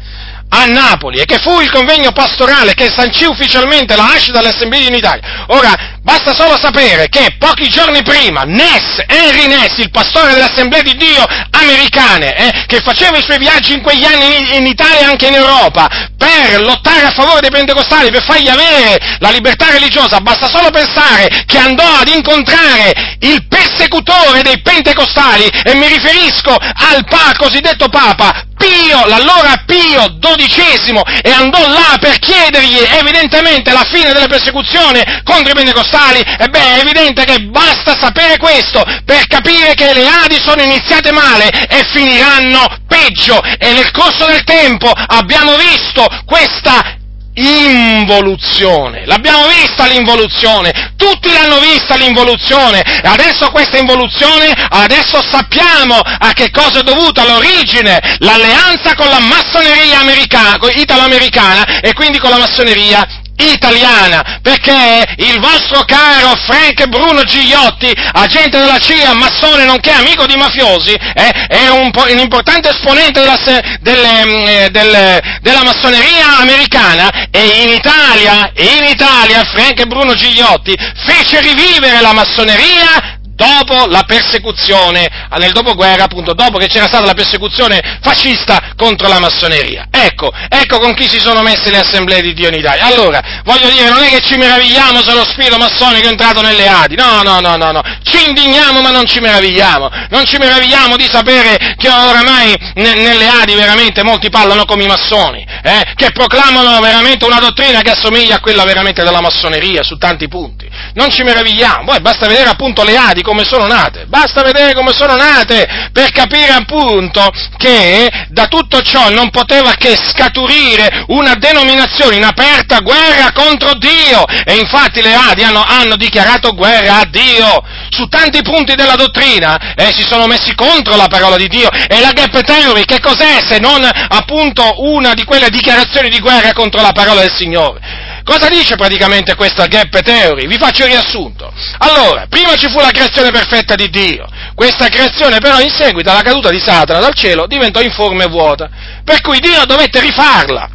a Napoli e che fu il convegno pastorale che sancì ufficialmente la nascita dell'Assemblea in Italia. Ora, Basta solo sapere che pochi giorni prima Ness, Henry Ness, il pastore dell'Assemblea di Dio americane, eh, che faceva i suoi viaggi in quegli anni in, Italia e anche in Europa, per lottare a favore dei pentecostali, per fargli avere la libertà religiosa, basta solo pensare che andò ad incontrare il persecutore dei pentecostali, e mi riferisco al pa, cosiddetto Papa, Pio, l'allora Pio XII, e andò là per chiedergli evidentemente la fine della persecuzione contro i pentecostali, ebbene è evidente che basta sapere questo per capire che le Adi sono iniziate male e finiranno peggio, e nel corso del tempo abbiamo visto questa involuzione. L'abbiamo vista l'involuzione, tutti l'hanno vista l'involuzione. E adesso questa involuzione, adesso sappiamo a che cosa è dovuta l'origine, l'alleanza con la massoneria americana, italo-americana e quindi con la massoneria italiana, perché il vostro caro Frank Bruno Gigliotti, agente della CIA, massone nonché amico di mafiosi, eh, è un, un, importante esponente della, delle, mm, eh, delle, della, massoneria americana e in Italia, in Italia Frank Bruno Gigliotti fece rivivere la massoneria dopo la persecuzione, nel dopoguerra appunto, dopo che c'era stata la persecuzione fascista contro la massoneria. Ecco, ecco con chi si sono messe le assemblee di Dio in Italia. Allora, voglio dire, non è che ci meravigliamo se lo spirito massonico è entrato nelle Adi, no, no, no, no, no, ci indigniamo ma non ci meravigliamo, non ci meravigliamo di sapere che oramai ne, nelle Adi veramente molti parlano come i massoni, eh, che proclamano veramente una dottrina che assomiglia a quella veramente della massoneria su tanti punti. Non ci meravigliamo, poi basta vedere appunto le Adi come sono nate, basta vedere come sono nate per capire appunto che da tutto ciò non poteva che scaturire una denominazione in aperta guerra contro Dio. E infatti le Adi hanno, hanno dichiarato guerra a Dio. Su tanti punti della dottrina e eh, si sono messi contro la parola di Dio. E la gap theory che cos'è se non appunto una di quelle dichiarazioni di guerra contro la parola del Signore? Cosa dice praticamente questa gap theory? Vi faccio il riassunto. Allora, prima ci fu la creazione perfetta di Dio, questa creazione però in seguito alla caduta di Satana dal cielo diventò informe e vuota, per cui Dio dovette rifarla.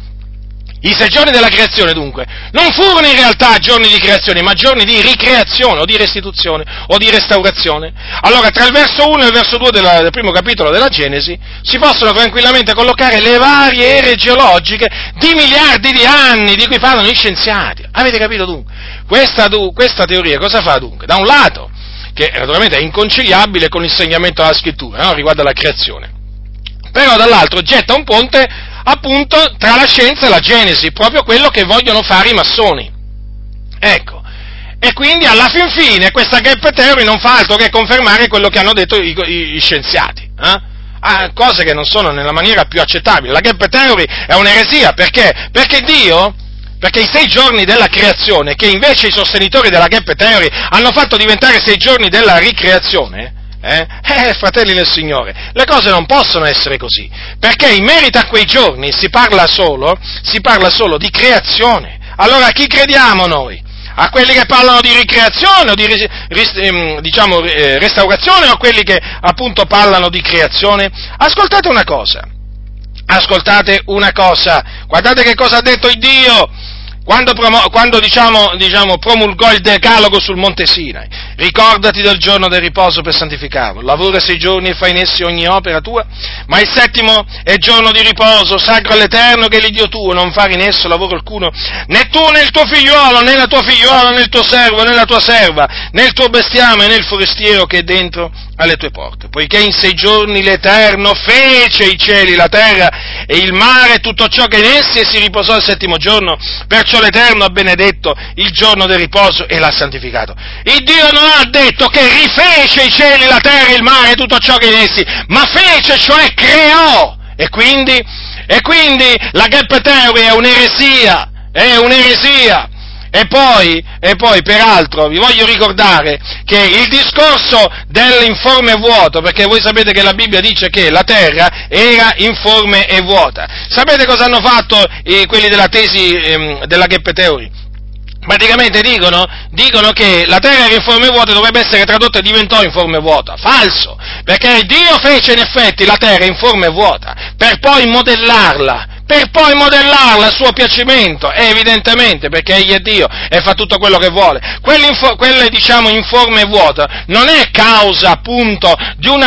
I sei giorni della creazione, dunque, non furono in realtà giorni di creazione, ma giorni di ricreazione o di restituzione o di restaurazione. Allora, tra il verso 1 e il verso 2 della, del primo capitolo della Genesi si possono tranquillamente collocare le varie ere geologiche di miliardi di anni di cui parlano gli scienziati. Avete capito dunque? Questa, questa teoria cosa fa dunque? Da un lato, che naturalmente è inconciliabile con l'insegnamento della scrittura, no? riguardo alla creazione, però dall'altro getta un ponte appunto tra la scienza e la Genesi, proprio quello che vogliono fare i massoni. Ecco. E quindi alla fin fine questa gap theory non fa altro che confermare quello che hanno detto i, i, i scienziati. Eh? Ah, cose che non sono nella maniera più accettabile. La gap theory è un'eresia perché? Perché Dio, perché i sei giorni della creazione, che invece i sostenitori della gap theory hanno fatto diventare sei giorni della ricreazione, eh? eh? fratelli del Signore, le cose non possono essere così, perché in merito a quei giorni si parla solo, si parla solo di creazione. Allora a chi crediamo noi? A quelli che parlano di ricreazione o di ehm, diciamo, eh, restaurazione o a quelli che appunto parlano di creazione? Ascoltate una cosa, ascoltate una cosa, guardate che cosa ha detto il Dio quando, promo- quando diciamo, diciamo, promulgò il decalogo sul Monte Sinai, ricordati del giorno del riposo per santificarlo, lavora sei giorni e fai in essi ogni opera tua, ma il settimo è giorno di riposo, sacro all'Eterno che è l'Iddio tuo, non fare in esso lavoro alcuno, né tu né il tuo figliuolo, né la tua figliuola, né il tuo servo, né la tua serva, né il tuo bestiame, né il forestiero che è dentro alle tue porte, poiché in sei giorni l'Eterno fece i cieli, la terra e il mare e tutto ciò che in essi e si riposò il settimo giorno, perciò l'Eterno ha benedetto il giorno del riposo e l'ha santificato. Il Dio non ha detto che rifece i cieli, la terra, il mare e tutto ciò che in essi, ma fece, cioè creò. E quindi, e quindi la gap theory è un'eresia, è un'eresia e poi, e poi, peraltro, vi voglio ricordare che il discorso dell'informe vuoto, perché voi sapete che la Bibbia dice che la terra era informe e vuota. Sapete cosa hanno fatto eh, quelli della tesi eh, della Theory? Praticamente dicono, dicono, che la terra era informe e vuota e dovrebbe essere tradotta e diventò informe e vuota. Falso! Perché Dio fece in effetti la terra informe e vuota per poi modellarla per poi modellarla a suo piacimento, e evidentemente, perché egli è Dio e fa tutto quello che vuole. Quelle, diciamo, in forma e vuota non è causa, appunto,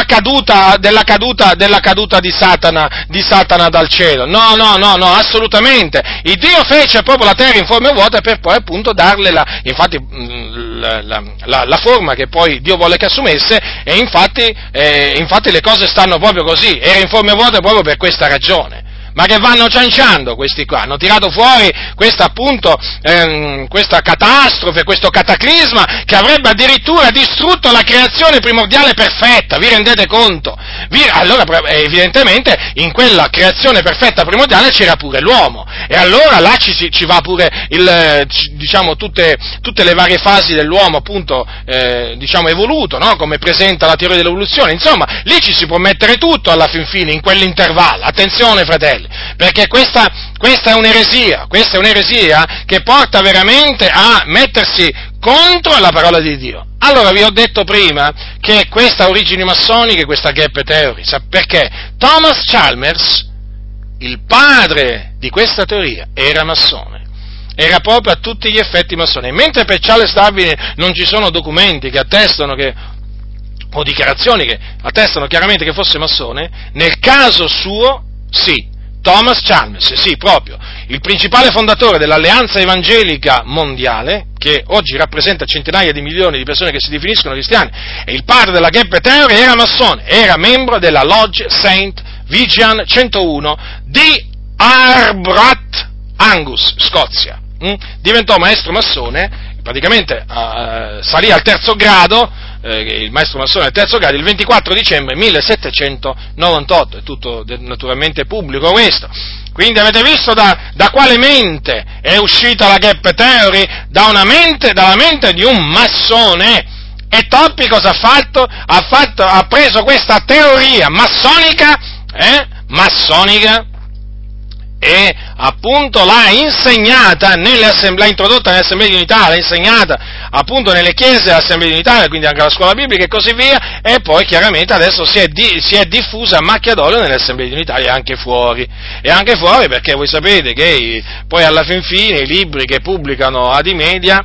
caduta, della caduta, della caduta di, Satana, di Satana dal cielo. No, no, no, no, assolutamente. Il Dio fece proprio la terra in forma e vuota per poi, appunto, darle la, infatti, mm, la, la, la forma che poi Dio vuole che assumesse, e infatti, eh, infatti le cose stanno proprio così. Era in forma e vuota proprio per questa ragione ma che vanno cianciando questi qua, hanno tirato fuori questa appunto, ehm, questa catastrofe, questo cataclisma che avrebbe addirittura distrutto la creazione primordiale perfetta, vi rendete conto? Vi, allora evidentemente in quella creazione perfetta primordiale c'era pure l'uomo. E allora là ci, ci va pure il, diciamo, tutte, tutte, le varie fasi dell'uomo appunto eh, diciamo evoluto, no? come presenta la teoria dell'evoluzione, insomma lì ci si può mettere tutto alla fin fine in quell'intervallo, attenzione fratelli, fratelli, perché questa, questa è un'eresia, questa è un'eresia che porta veramente a mettersi contro la parola di Dio. Allora vi ho detto prima che questa origine massonica, questa gap theory, perché Thomas Chalmers, il padre di questa teoria, era massone era proprio a tutti gli effetti massone. Mentre per Charles Darwin non ci sono documenti che attestano che, o dichiarazioni che attestano chiaramente che fosse massone, nel caso suo sì, Thomas Chalmers, sì, proprio, il principale fondatore dell'Alleanza Evangelica Mondiale, che oggi rappresenta centinaia di milioni di persone che si definiscono cristiane, e il padre della Gap Theory era massone, era membro della Lodge St. Vigian 101 di Arbrat, Angus, Scozia. Mm? Diventò maestro massone, praticamente uh, salì al terzo grado, eh, il maestro massone del terzo grado, il 24 dicembre 1798, è tutto naturalmente pubblico questo. Quindi avete visto da, da quale mente è uscita la gap theory? Da una mente, dalla mente di un massone. E Toppi cosa ha fatto? Ha, fatto, ha preso questa teoria massonica, eh? massonica, e appunto l'ha insegnata l'ha introdotta nelle assemblee di unità, l'ha insegnata appunto nelle chiese dell'assemblea di unità, quindi anche alla scuola biblica e così via, e poi chiaramente adesso si è, di, si è diffusa a macchia d'olio nelle assemblee di unità e anche fuori. E anche fuori perché voi sapete che poi alla fin fine i libri che pubblicano ad Media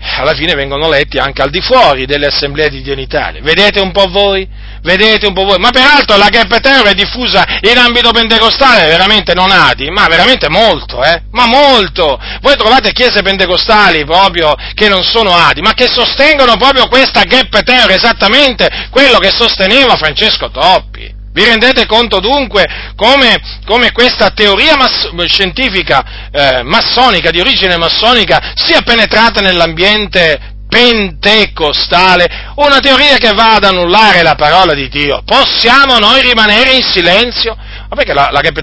alla fine vengono letti anche al di fuori delle assemblee di Dio in Italia. Vedete un po' voi? Vedete un po' voi? Ma peraltro la Gap Terror è diffusa in ambito pentecostale veramente non ati, ma veramente molto, eh? Ma molto! Voi trovate chiese pentecostali proprio che non sono ati, ma che sostengono proprio questa Gap Terror, esattamente quello che sosteneva Francesco Toppi. Vi rendete conto dunque come, come questa teoria mass- scientifica eh, massonica, di origine massonica, sia penetrata nell'ambiente pentecostale, una teoria che va ad annullare la parola di Dio. Possiamo noi rimanere in silenzio? Ma perché la, la Gap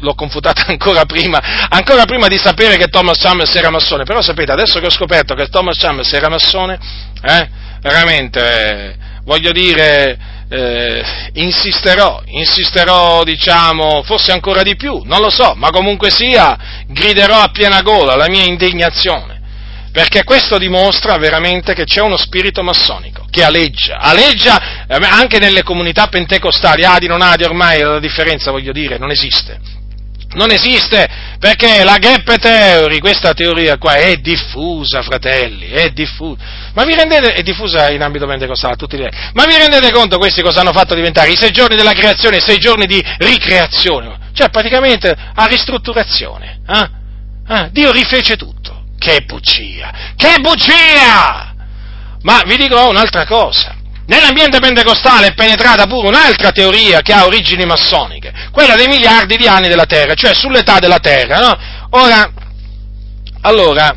l'ho confutata ancora prima, ancora prima di sapere che Thomas Chalmers era massone, però sapete, adesso che ho scoperto che Thomas Chalmers era massone, eh, veramente, eh, voglio dire, eh, insisterò, insisterò, diciamo, forse ancora di più, non lo so, ma comunque sia, griderò a piena gola la mia indignazione, perché questo dimostra veramente che c'è uno spirito massonico che aleggia, aleggia eh, anche nelle comunità pentecostali, adi non adi ormai la differenza, voglio dire, non esiste non esiste perché la gap theory, questa teoria qua, è diffusa, fratelli, è diffusa. Ma vi rendete, è diffusa in ambito pentecostale a tutti i livelli. Ma vi rendete conto questi cosa hanno fatto diventare? I sei giorni della creazione, i sei giorni di ricreazione, cioè praticamente a ristrutturazione. Eh? Eh? Dio rifece tutto. Che bugia! Che bugia! Ma vi dico un'altra cosa. Nell'ambiente pentecostale è penetrata pure un'altra teoria che ha origini massoniche, quella dei miliardi di anni della Terra, cioè sull'età della Terra. No? Ora, allora,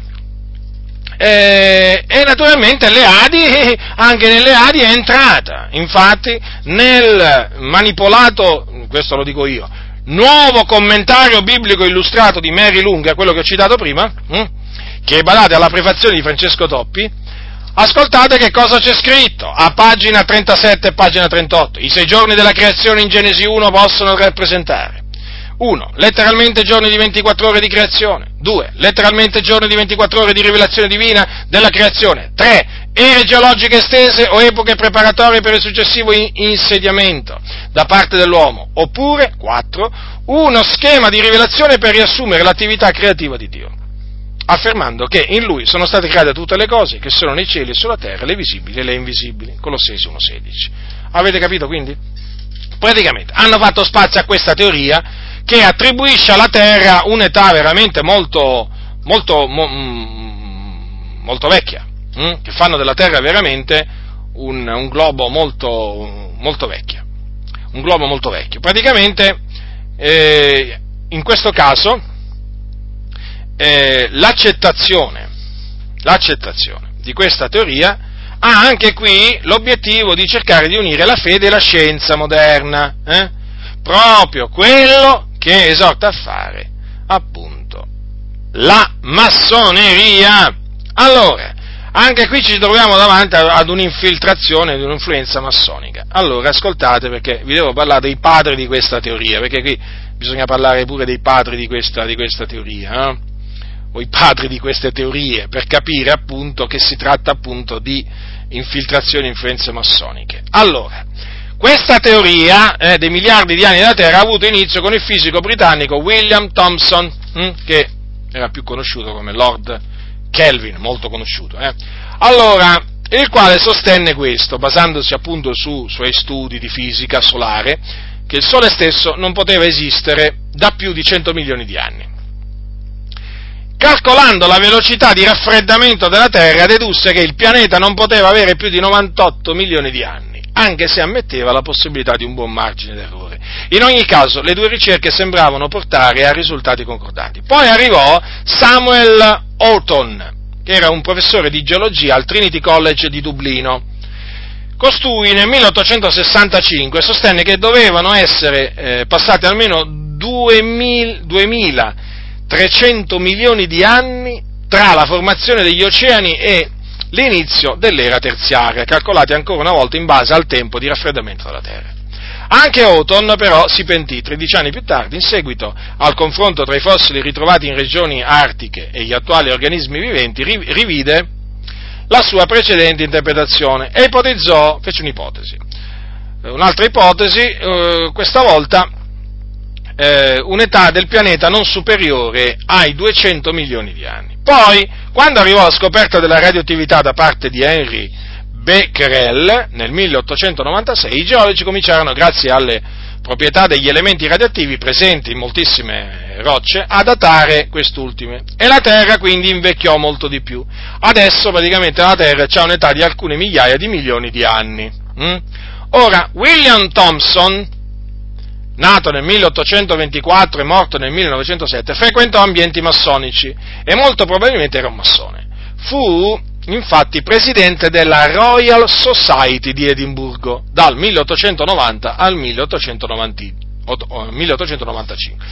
eh, e naturalmente le Adi, anche nelle Adi è entrata, infatti nel manipolato, questo lo dico io, nuovo commentario biblico illustrato di Mary Lunga, quello che ho citato prima, hm, che badate alla prefazione di Francesco Toppi, Ascoltate che cosa c'è scritto. A pagina 37 e pagina 38. I sei giorni della creazione in Genesi 1 possono rappresentare 1. Letteralmente giorni di 24 ore di creazione. 2. Letteralmente giorni di 24 ore di rivelazione divina della creazione. 3. Ere geologiche estese o epoche preparatorie per il successivo insediamento da parte dell'uomo. Oppure 4. Uno schema di rivelazione per riassumere l'attività creativa di Dio affermando che in lui sono state create tutte le cose che sono nei cieli e sulla terra, le visibili e le invisibili. Colossesi 1.16. Avete capito quindi? Praticamente hanno fatto spazio a questa teoria che attribuisce alla terra un'età veramente molto, molto, mo, mm, molto vecchia, hm? che fanno della terra veramente un, un globo molto, molto vecchio. Un globo molto vecchio. Praticamente, eh, in questo caso, eh, l'accettazione, l'accettazione di questa teoria ha anche qui l'obiettivo di cercare di unire la fede e la scienza moderna, eh? proprio quello che esorta a fare appunto la massoneria. Allora, anche qui ci troviamo davanti ad un'infiltrazione, ad un'influenza massonica. Allora, ascoltate perché vi devo parlare dei padri di questa teoria, perché qui bisogna parlare pure dei padri di questa, di questa teoria. Eh? o i padri di queste teorie per capire appunto che si tratta appunto di infiltrazioni e influenze massoniche. Allora, questa teoria eh, dei miliardi di anni della Terra ha avuto inizio con il fisico britannico William Thomson, hm, che era più conosciuto come Lord Kelvin, molto conosciuto. Eh. Allora, il quale sostenne questo, basandosi appunto su suoi studi di fisica solare, che il Sole stesso non poteva esistere da più di 100 milioni di anni. Calcolando la velocità di raffreddamento della Terra, dedusse che il pianeta non poteva avere più di 98 milioni di anni, anche se ammetteva la possibilità di un buon margine d'errore. In ogni caso, le due ricerche sembravano portare a risultati concordanti. Poi arrivò Samuel Houghton, che era un professore di geologia al Trinity College di Dublino. Costui nel 1865 sostenne che dovevano essere eh, passati almeno 2000, 2000 300 milioni di anni tra la formazione degli oceani e l'inizio dell'era terziaria, calcolati ancora una volta in base al tempo di raffreddamento della Terra. Anche Oton però si pentì 13 anni più tardi, in seguito al confronto tra i fossili ritrovati in regioni artiche e gli attuali organismi viventi, rivide la sua precedente interpretazione e ipotizzò, fece un'ipotesi. Un'altra ipotesi, eh, questa volta eh, un'età del pianeta non superiore ai 200 milioni di anni. Poi, quando arrivò la scoperta della radioattività da parte di Henry Becquerel nel 1896, i geologi cominciarono, grazie alle proprietà degli elementi radioattivi presenti in moltissime rocce, a datare quest'ultime. E la Terra quindi invecchiò molto di più. Adesso praticamente la Terra ha un'età di alcune migliaia di milioni di anni. Mm? Ora, William Thompson, nato nel 1824 e morto nel 1907, frequentò ambienti massonici e molto probabilmente era un massone. Fu infatti presidente della Royal Society di Edimburgo dal 1890 al 1895,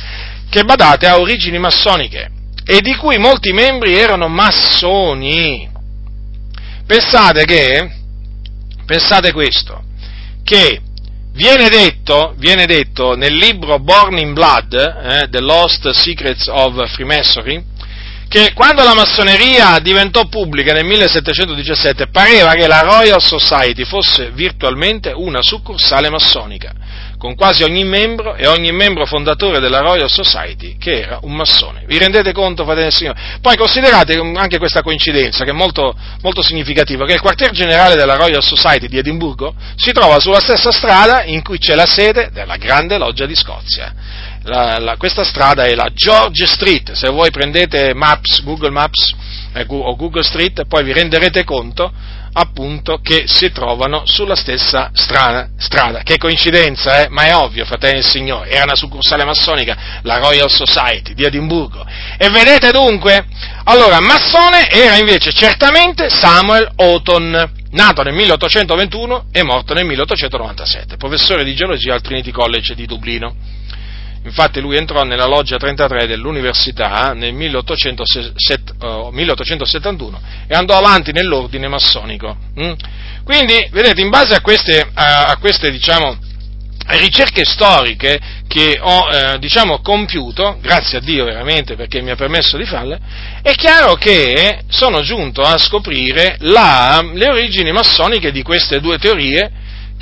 che badate ha origini massoniche e di cui molti membri erano massoni. Pensate che, pensate questo, che Viene detto, viene detto, nel libro Born in Blood, eh, The Lost Secrets of Freemasonry, che quando la massoneria diventò pubblica nel 1717 pareva che la Royal Society fosse virtualmente una succursale massonica con quasi ogni membro e ogni membro fondatore della Royal Society che era un massone. Vi rendete conto, fratelli del Signore? Poi considerate anche questa coincidenza, che è molto, molto significativa, che il quartier generale della Royal Society di Edimburgo si trova sulla stessa strada in cui c'è la sede della Grande Loggia di Scozia. La, la, questa strada è la George Street, se voi prendete Maps, Google Maps eh, o Google Street, poi vi renderete conto appunto che si trovano sulla stessa strada. strada. Che coincidenza, eh? Ma è ovvio, fratelli del Signore, era una succursale massonica, la Royal Society di Edimburgo. E vedete dunque, allora, massone era invece certamente Samuel Houghton, nato nel 1821 e morto nel 1897, professore di geologia al Trinity College di Dublino. Infatti lui entrò nella loggia 33 dell'università nel 1871 e andò avanti nell'ordine massonico. Mm? Quindi, vedete, in base a queste, a queste diciamo, ricerche storiche che ho eh, diciamo, compiuto, grazie a Dio veramente perché mi ha permesso di farle, è chiaro che sono giunto a scoprire la, le origini massoniche di queste due teorie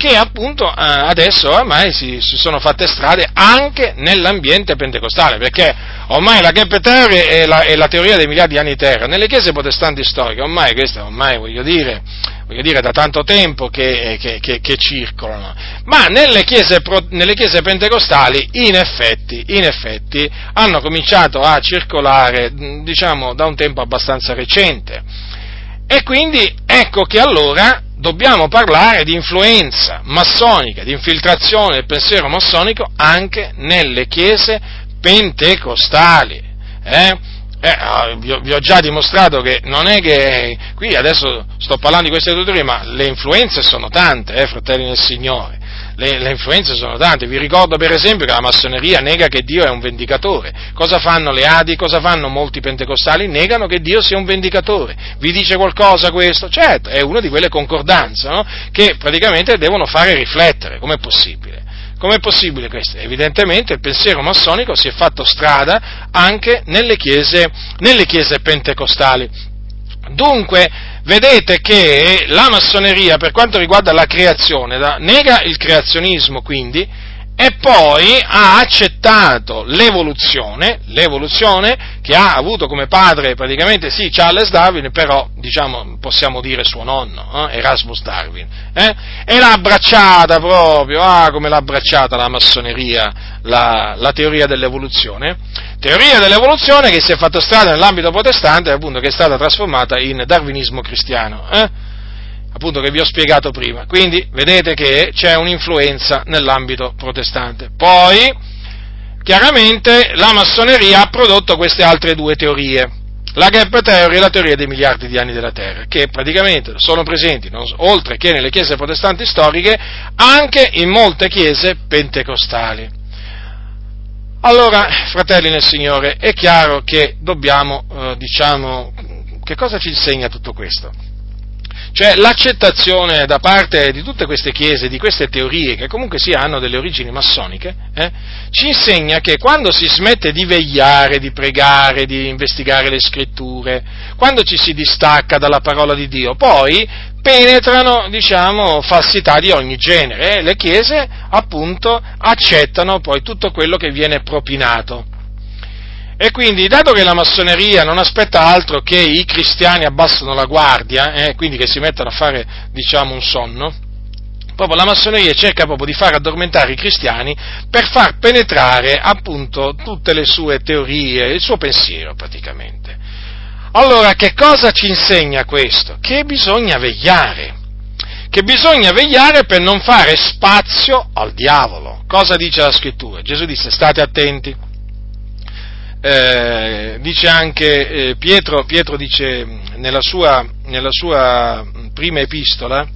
che appunto eh, adesso ormai si, si, sono fatte strade anche nell'ambiente pentecostale, perché ormai la gap theory è la, è la teoria dei miliardi di anni terra, nelle chiese protestanti storiche, ormai queste, ormai voglio dire, voglio dire da tanto tempo che, che, che, che circolano, ma nelle chiese, nelle chiese pentecostali in effetti, in effetti hanno cominciato a circolare, diciamo, da un tempo abbastanza recente. E quindi ecco che allora dobbiamo parlare di influenza massonica, di infiltrazione del pensiero massonico anche nelle chiese pentecostali. Eh? Eh, ah, vi, ho, già dimostrato che non è che qui adesso sto parlando di queste due ma le influenze sono tante, eh, fratelli del Signore le, le, influenze sono tante. Vi ricordo per esempio che la massoneria nega che Dio è un vendicatore. Cosa fanno le Adi? Cosa fanno molti pentecostali? Negano che Dio sia un vendicatore. Vi dice qualcosa questo? Certo, è una di quelle concordanze no? che praticamente devono fare riflettere. Com'è possibile? Com'è possibile questo? Evidentemente il pensiero massonico si è fatto strada anche nelle chiese, nelle chiese pentecostali. Dunque, vedete che la massoneria, per quanto riguarda la creazione, nega il creazionismo, quindi, e poi ha accettato l'evoluzione, l'evoluzione che ha avuto come padre praticamente sì Charles Darwin, però diciamo possiamo dire suo nonno, eh, Erasmus Darwin, eh, e l'ha abbracciata proprio, ah come l'ha abbracciata la massoneria, la, la, teoria dell'evoluzione, teoria dell'evoluzione che si è fatta strada nell'ambito protestante appunto che è stata trasformata in darwinismo cristiano. Eh? Appunto che vi ho spiegato prima. Quindi vedete che c'è un'influenza nell'ambito protestante. Poi, chiaramente, la massoneria ha prodotto queste altre due teorie. La gap theory e la teoria dei miliardi di anni della Terra, che praticamente sono presenti, oltre che nelle chiese protestanti storiche, anche in molte chiese pentecostali. Allora, fratelli nel Signore, è chiaro che dobbiamo, eh, diciamo, che cosa ci insegna tutto questo? Cioè l'accettazione da parte di tutte queste chiese, di queste teorie, che comunque sì hanno delle origini massoniche, eh, ci insegna che quando si smette di vegliare, di pregare, di investigare le scritture, quando ci si distacca dalla parola di Dio, poi penetrano, diciamo, falsità di ogni genere e le chiese, appunto, accettano poi tutto quello che viene propinato. E quindi, dato che la massoneria non aspetta altro che i cristiani abbassano la guardia, eh, quindi che si mettano a fare, diciamo, un sonno, proprio la massoneria cerca proprio di far addormentare i cristiani per far penetrare, appunto, tutte le sue teorie, il suo pensiero, praticamente. Allora, che cosa ci insegna questo? Che bisogna vegliare, che bisogna vegliare per non fare spazio al diavolo. Cosa dice la scrittura? Gesù disse state attenti eh, dice anche eh, Pietro, Pietro dice nella sua, nella sua, prima epistola,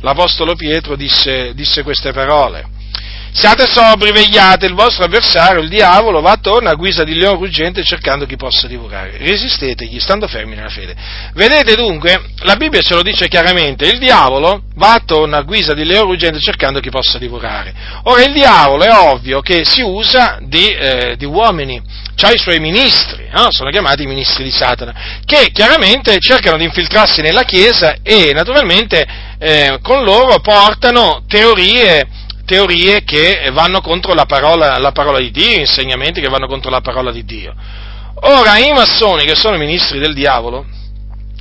l'Apostolo Pietro disse, disse queste parole. Siate sobri, vegliate, il vostro avversario, il diavolo, va attorno a guisa di leone ruggente cercando chi possa divorare. Resistetegli, stando fermi nella fede. Vedete dunque, la Bibbia ce lo dice chiaramente, il diavolo va attorno a guisa di leone ruggente cercando chi possa divorare. Ora il diavolo è ovvio che si usa di, eh, di uomini, ha i suoi ministri, no? sono chiamati i ministri di Satana, che chiaramente cercano di infiltrarsi nella Chiesa e naturalmente eh, con loro portano teorie teorie che vanno contro la parola, la parola di Dio, insegnamenti che vanno contro la parola di Dio. Ora, i massoni, che sono ministri del diavolo,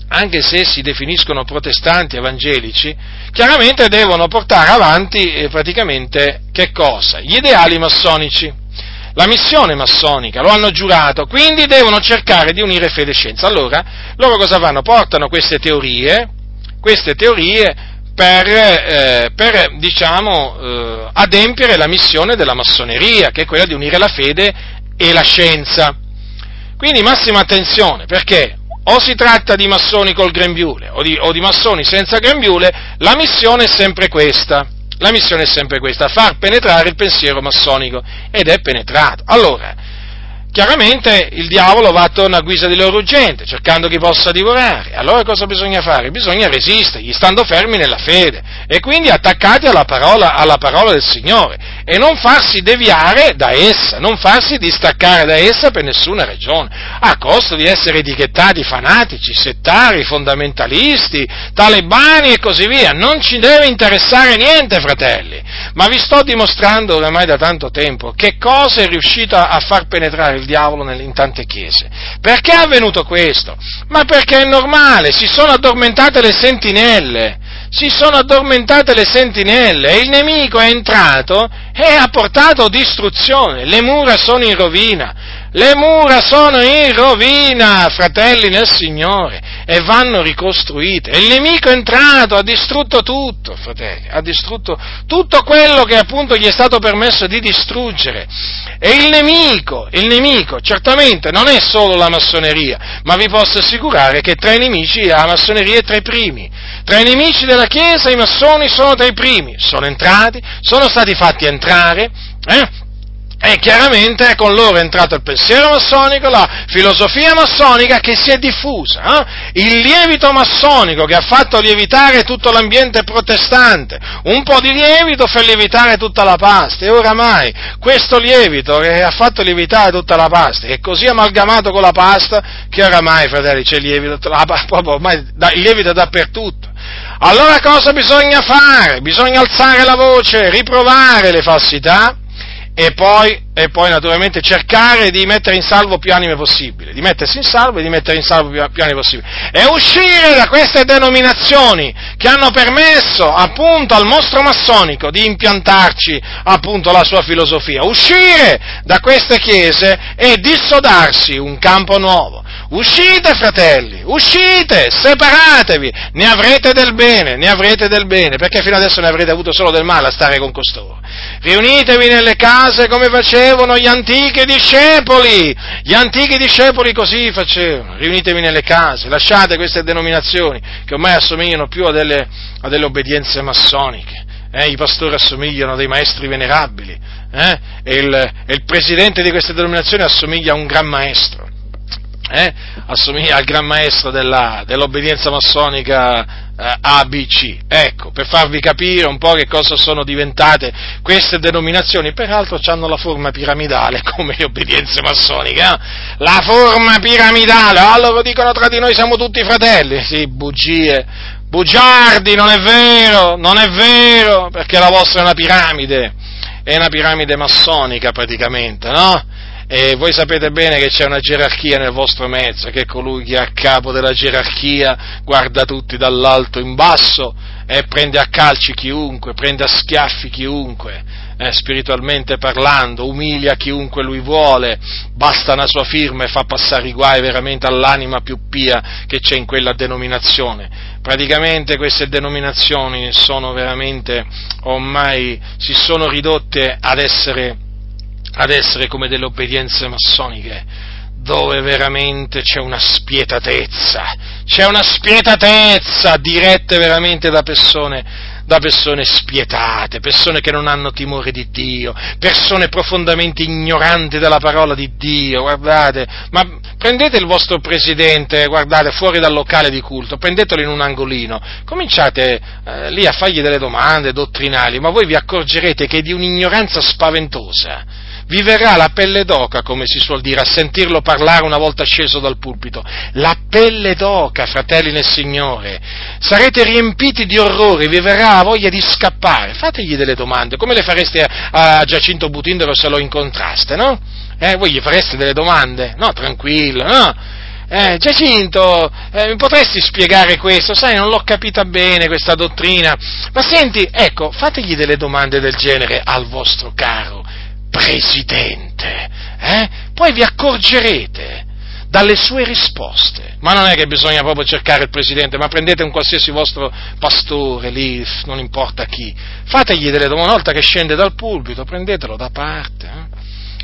anche se si definiscono protestanti evangelici, chiaramente devono portare avanti eh, praticamente che cosa? Gli ideali massonici, la missione massonica, lo hanno giurato, quindi devono cercare di unire fede e scienza. Allora, loro cosa fanno? Portano queste teorie, queste teorie per, eh, per diciamo, eh, adempiere la missione della massoneria, che è quella di unire la fede e la scienza. Quindi massima attenzione, perché o si tratta di massoni col grembiule o di, o di massoni senza grembiule, la missione è sempre questa. La missione è sempre questa, far penetrare il pensiero massonico ed è penetrato. Allora, chiaramente il diavolo va attorno a guisa di loro urgente, cercando chi possa divorare. Allora cosa bisogna fare? Bisogna resistergli, stando fermi nella fede e quindi attaccati alla parola, alla parola del Signore e non farsi deviare da essa, non farsi distaccare da essa per nessuna ragione, a costo di essere etichettati fanatici, settari, fondamentalisti, talebani e così via. Non ci deve interessare niente, fratelli, ma vi sto dimostrando oramai da tanto tempo che cosa è riuscito a far penetrare il diavolo in tante chiese. Perché è avvenuto questo? Ma perché è normale, si sono addormentate le sentinelle, si sono addormentate le sentinelle e il nemico è entrato e ha portato distruzione, le mura sono in rovina, le mura sono in rovina, fratelli nel Signore, e vanno ricostruite. E il nemico è entrato, ha distrutto tutto, fratelli, ha distrutto tutto quello che appunto gli è stato permesso di distruggere. E il nemico, il nemico, certamente non è solo la massoneria, ma vi posso assicurare che tra i nemici la massoneria è tra i primi. Tra i nemici della Chiesa i massoni sono tra i primi. Sono entrati, sono stati fatti entrare, eh? E chiaramente con loro è entrato il pensiero massonico, la filosofia massonica che si è diffusa, eh? il lievito massonico che ha fatto lievitare tutto l'ambiente protestante, un po' di lievito fa lievitare tutta la pasta e oramai questo lievito che ha fatto lievitare tutta la pasta è così amalgamato con la pasta che oramai, fratelli, c'è lievito, proprio ormai il lievito dappertutto. Allora cosa bisogna fare? Bisogna alzare la voce, riprovare le falsità, e poi, e poi, naturalmente cercare di mettere in salvo più anime possibile, di mettersi in salvo e di mettere in salvo più, più anime possibile, e uscire da queste denominazioni che hanno permesso appunto al mostro massonico di impiantarci appunto la sua filosofia, uscire da queste chiese e dissodarsi un campo nuovo, Uscite, fratelli, uscite, separatevi, ne avrete del bene, ne avrete del bene, perché fino adesso ne avrete avuto solo del male a stare con costoro. Riunitevi nelle case come facevano gli antichi discepoli, gli antichi discepoli così facevano, riunitevi nelle case, lasciate queste denominazioni che ormai assomigliano più a delle, a delle obbedienze massoniche. Eh, I pastori assomigliano a dei maestri venerabili eh, e, il, e il presidente di queste denominazioni assomiglia a un gran maestro eh, assomiglia al gran maestro della, dell'obbedienza massonica eh, ABC. Ecco, per farvi capire un po' che cosa sono diventate queste denominazioni, peraltro hanno la forma piramidale come le obbedienze massoniche. Eh? La forma piramidale, allora dicono tra di noi siamo tutti fratelli. Sì, bugie, bugiardi, non è vero, non è vero, perché la vostra è una piramide, è una piramide massonica praticamente, no? E voi sapete bene che c'è una gerarchia nel vostro mezzo, che colui che è a capo della gerarchia guarda tutti dall'alto in basso e prende a calci chiunque, prende a schiaffi chiunque, eh, spiritualmente parlando, umilia chiunque lui vuole, basta una sua firma e fa passare i guai veramente all'anima più pia che c'è in quella denominazione. Praticamente queste denominazioni sono veramente ormai si sono ridotte ad essere ad essere come delle obbedienze massoniche, dove veramente c'è una spietatezza, c'è una spietatezza dirette veramente da persone, da persone spietate, persone che non hanno timore di Dio, persone profondamente ignoranti della parola di Dio, guardate, ma prendete il vostro presidente, guardate, fuori dal locale di culto, prendetelo in un angolino, cominciate eh, lì a fargli delle domande dottrinali, ma voi vi accorgerete che è di un'ignoranza spaventosa vi verrà la pelle d'oca, come si suol dire, a sentirlo parlare una volta sceso dal pulpito. La pelle d'oca, fratelli nel Signore. Sarete riempiti di orrore, vi verrà la voglia di scappare. Fategli delle domande, come le fareste a, a Giacinto Butindero se lo incontraste, no? Eh, voi gli fareste delle domande? No, tranquillo, no? Eh, Giacinto, eh, potresti spiegare questo? Sai, non l'ho capita bene questa dottrina. Ma senti, ecco, fategli delle domande del genere al vostro caro presidente, eh? poi vi accorgerete dalle sue risposte. Ma non è che bisogna proprio cercare il presidente, ma prendete un qualsiasi vostro pastore lì, non importa chi, fategli delle domande, una volta che scende dal pulpito, prendetelo da parte. Eh?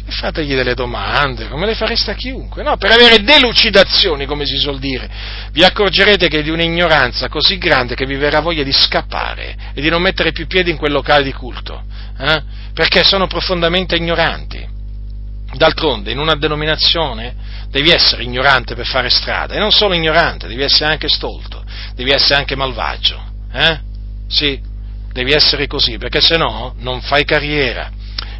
E fategli delle domande, come le fareste a chiunque, no? Per avere delucidazioni, come si suol dire. Vi accorgerete che è di un'ignoranza così grande che vi verrà voglia di scappare e di non mettere più piedi in quel locale di culto. Eh? perché sono profondamente ignoranti. D'altronde, in una denominazione devi essere ignorante per fare strada, e non solo ignorante, devi essere anche stolto, devi essere anche malvagio. Eh? Sì, devi essere così, perché se no non fai carriera.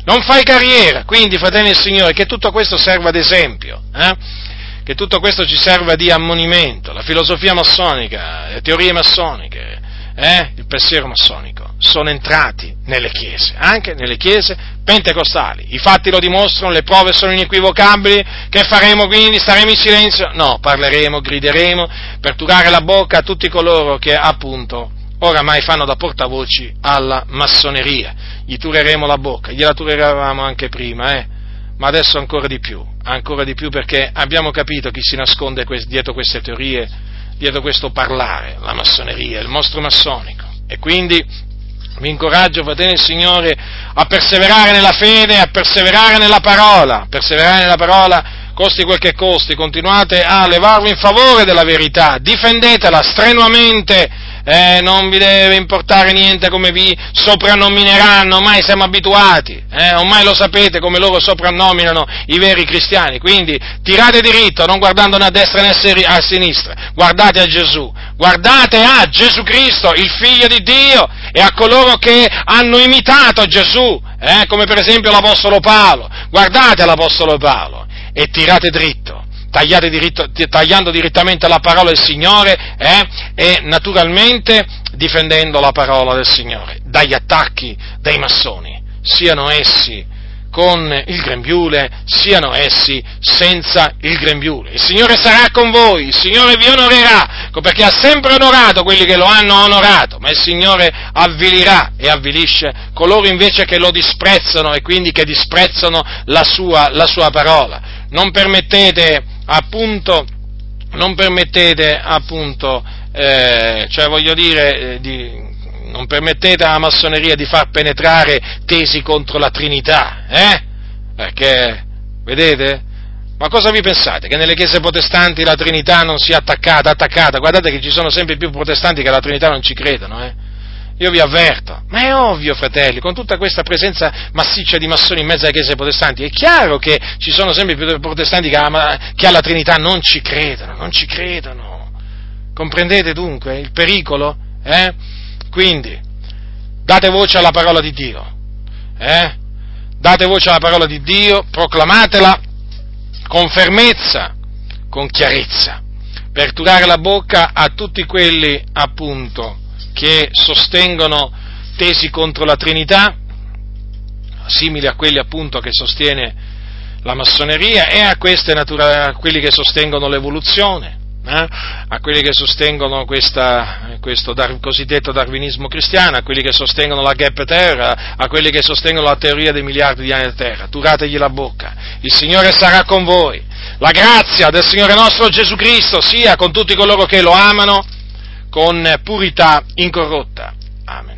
Non fai carriera, quindi, fratelli del Signore, che tutto questo serva ad esempio. Eh? che tutto questo ci serva di ammonimento, la filosofia massonica, le teorie massoniche, eh, il pensiero massonico, sono entrati nelle chiese, anche nelle chiese pentecostali. I fatti lo dimostrano, le prove sono inequivocabili, che faremo quindi? Staremo in silenzio? No, parleremo, grideremo per turare la bocca a tutti coloro che appunto oramai fanno da portavoci alla massoneria. Gli tureremo la bocca, gliela tureravamo anche prima, eh? ma adesso ancora di più, ancora di più perché abbiamo capito chi si nasconde dietro queste teorie dietro questo parlare, la massoneria, il mostro massonico. E quindi vi incoraggio, fratelli del Signore, a perseverare nella fede, a perseverare nella parola, perseverare nella parola, costi quel che costi, continuate a levarvi in favore della verità, difendetela strenuamente eh, non vi deve importare niente come vi soprannomineranno, ormai siamo abituati, eh, ormai lo sapete come loro soprannominano i veri cristiani, quindi tirate diritto, non guardando né a destra né a sinistra, guardate a Gesù, guardate a Gesù Cristo, il Figlio di Dio, e a coloro che hanno imitato Gesù, eh, come per esempio l'Apostolo Paolo, guardate l'Apostolo Paolo e tirate dritto diritto, tagliando direttamente la parola del Signore eh, e naturalmente difendendo la parola del Signore dagli attacchi dei massoni, siano essi con il grembiule, siano essi senza il grembiule. Il Signore sarà con voi, il Signore vi onorerà, perché ha sempre onorato quelli che lo hanno onorato, ma il Signore avvilirà e avvilisce coloro invece che lo disprezzano e quindi che disprezzano la sua, la sua parola. Non permettete appunto, non permettete appunto, eh, cioè voglio dire, eh, di, non permettete alla massoneria di far penetrare tesi contro la Trinità, eh? Perché, vedete? Ma cosa vi pensate? Che nelle chiese protestanti la Trinità non sia attaccata, attaccata? Guardate che ci sono sempre più protestanti che alla Trinità non ci credono, eh? Io vi avverto, ma è ovvio, fratelli, con tutta questa presenza massiccia di massoni in mezzo alle chiese protestanti, è chiaro che ci sono sempre più protestanti che, ama, che alla Trinità non ci credono, non ci credono. Comprendete dunque il pericolo? Eh? Quindi, date voce alla parola di Dio, eh? date voce alla parola di Dio, proclamatela con fermezza, con chiarezza, per turare la bocca a tutti quelli, appunto, che sostengono tesi contro la Trinità, simili a quelli appunto che sostiene la massoneria, e a, queste, a quelli che sostengono l'evoluzione, eh? a quelli che sostengono questa, questo dar, cosiddetto darwinismo cristiano, a quelli che sostengono la gap terra, a quelli che sostengono la teoria dei miliardi di anni di terra. Turategli la bocca. Il Signore sarà con voi. La grazia del Signore nostro Gesù Cristo sia con tutti coloro che lo amano con purità incorrotta. Amen.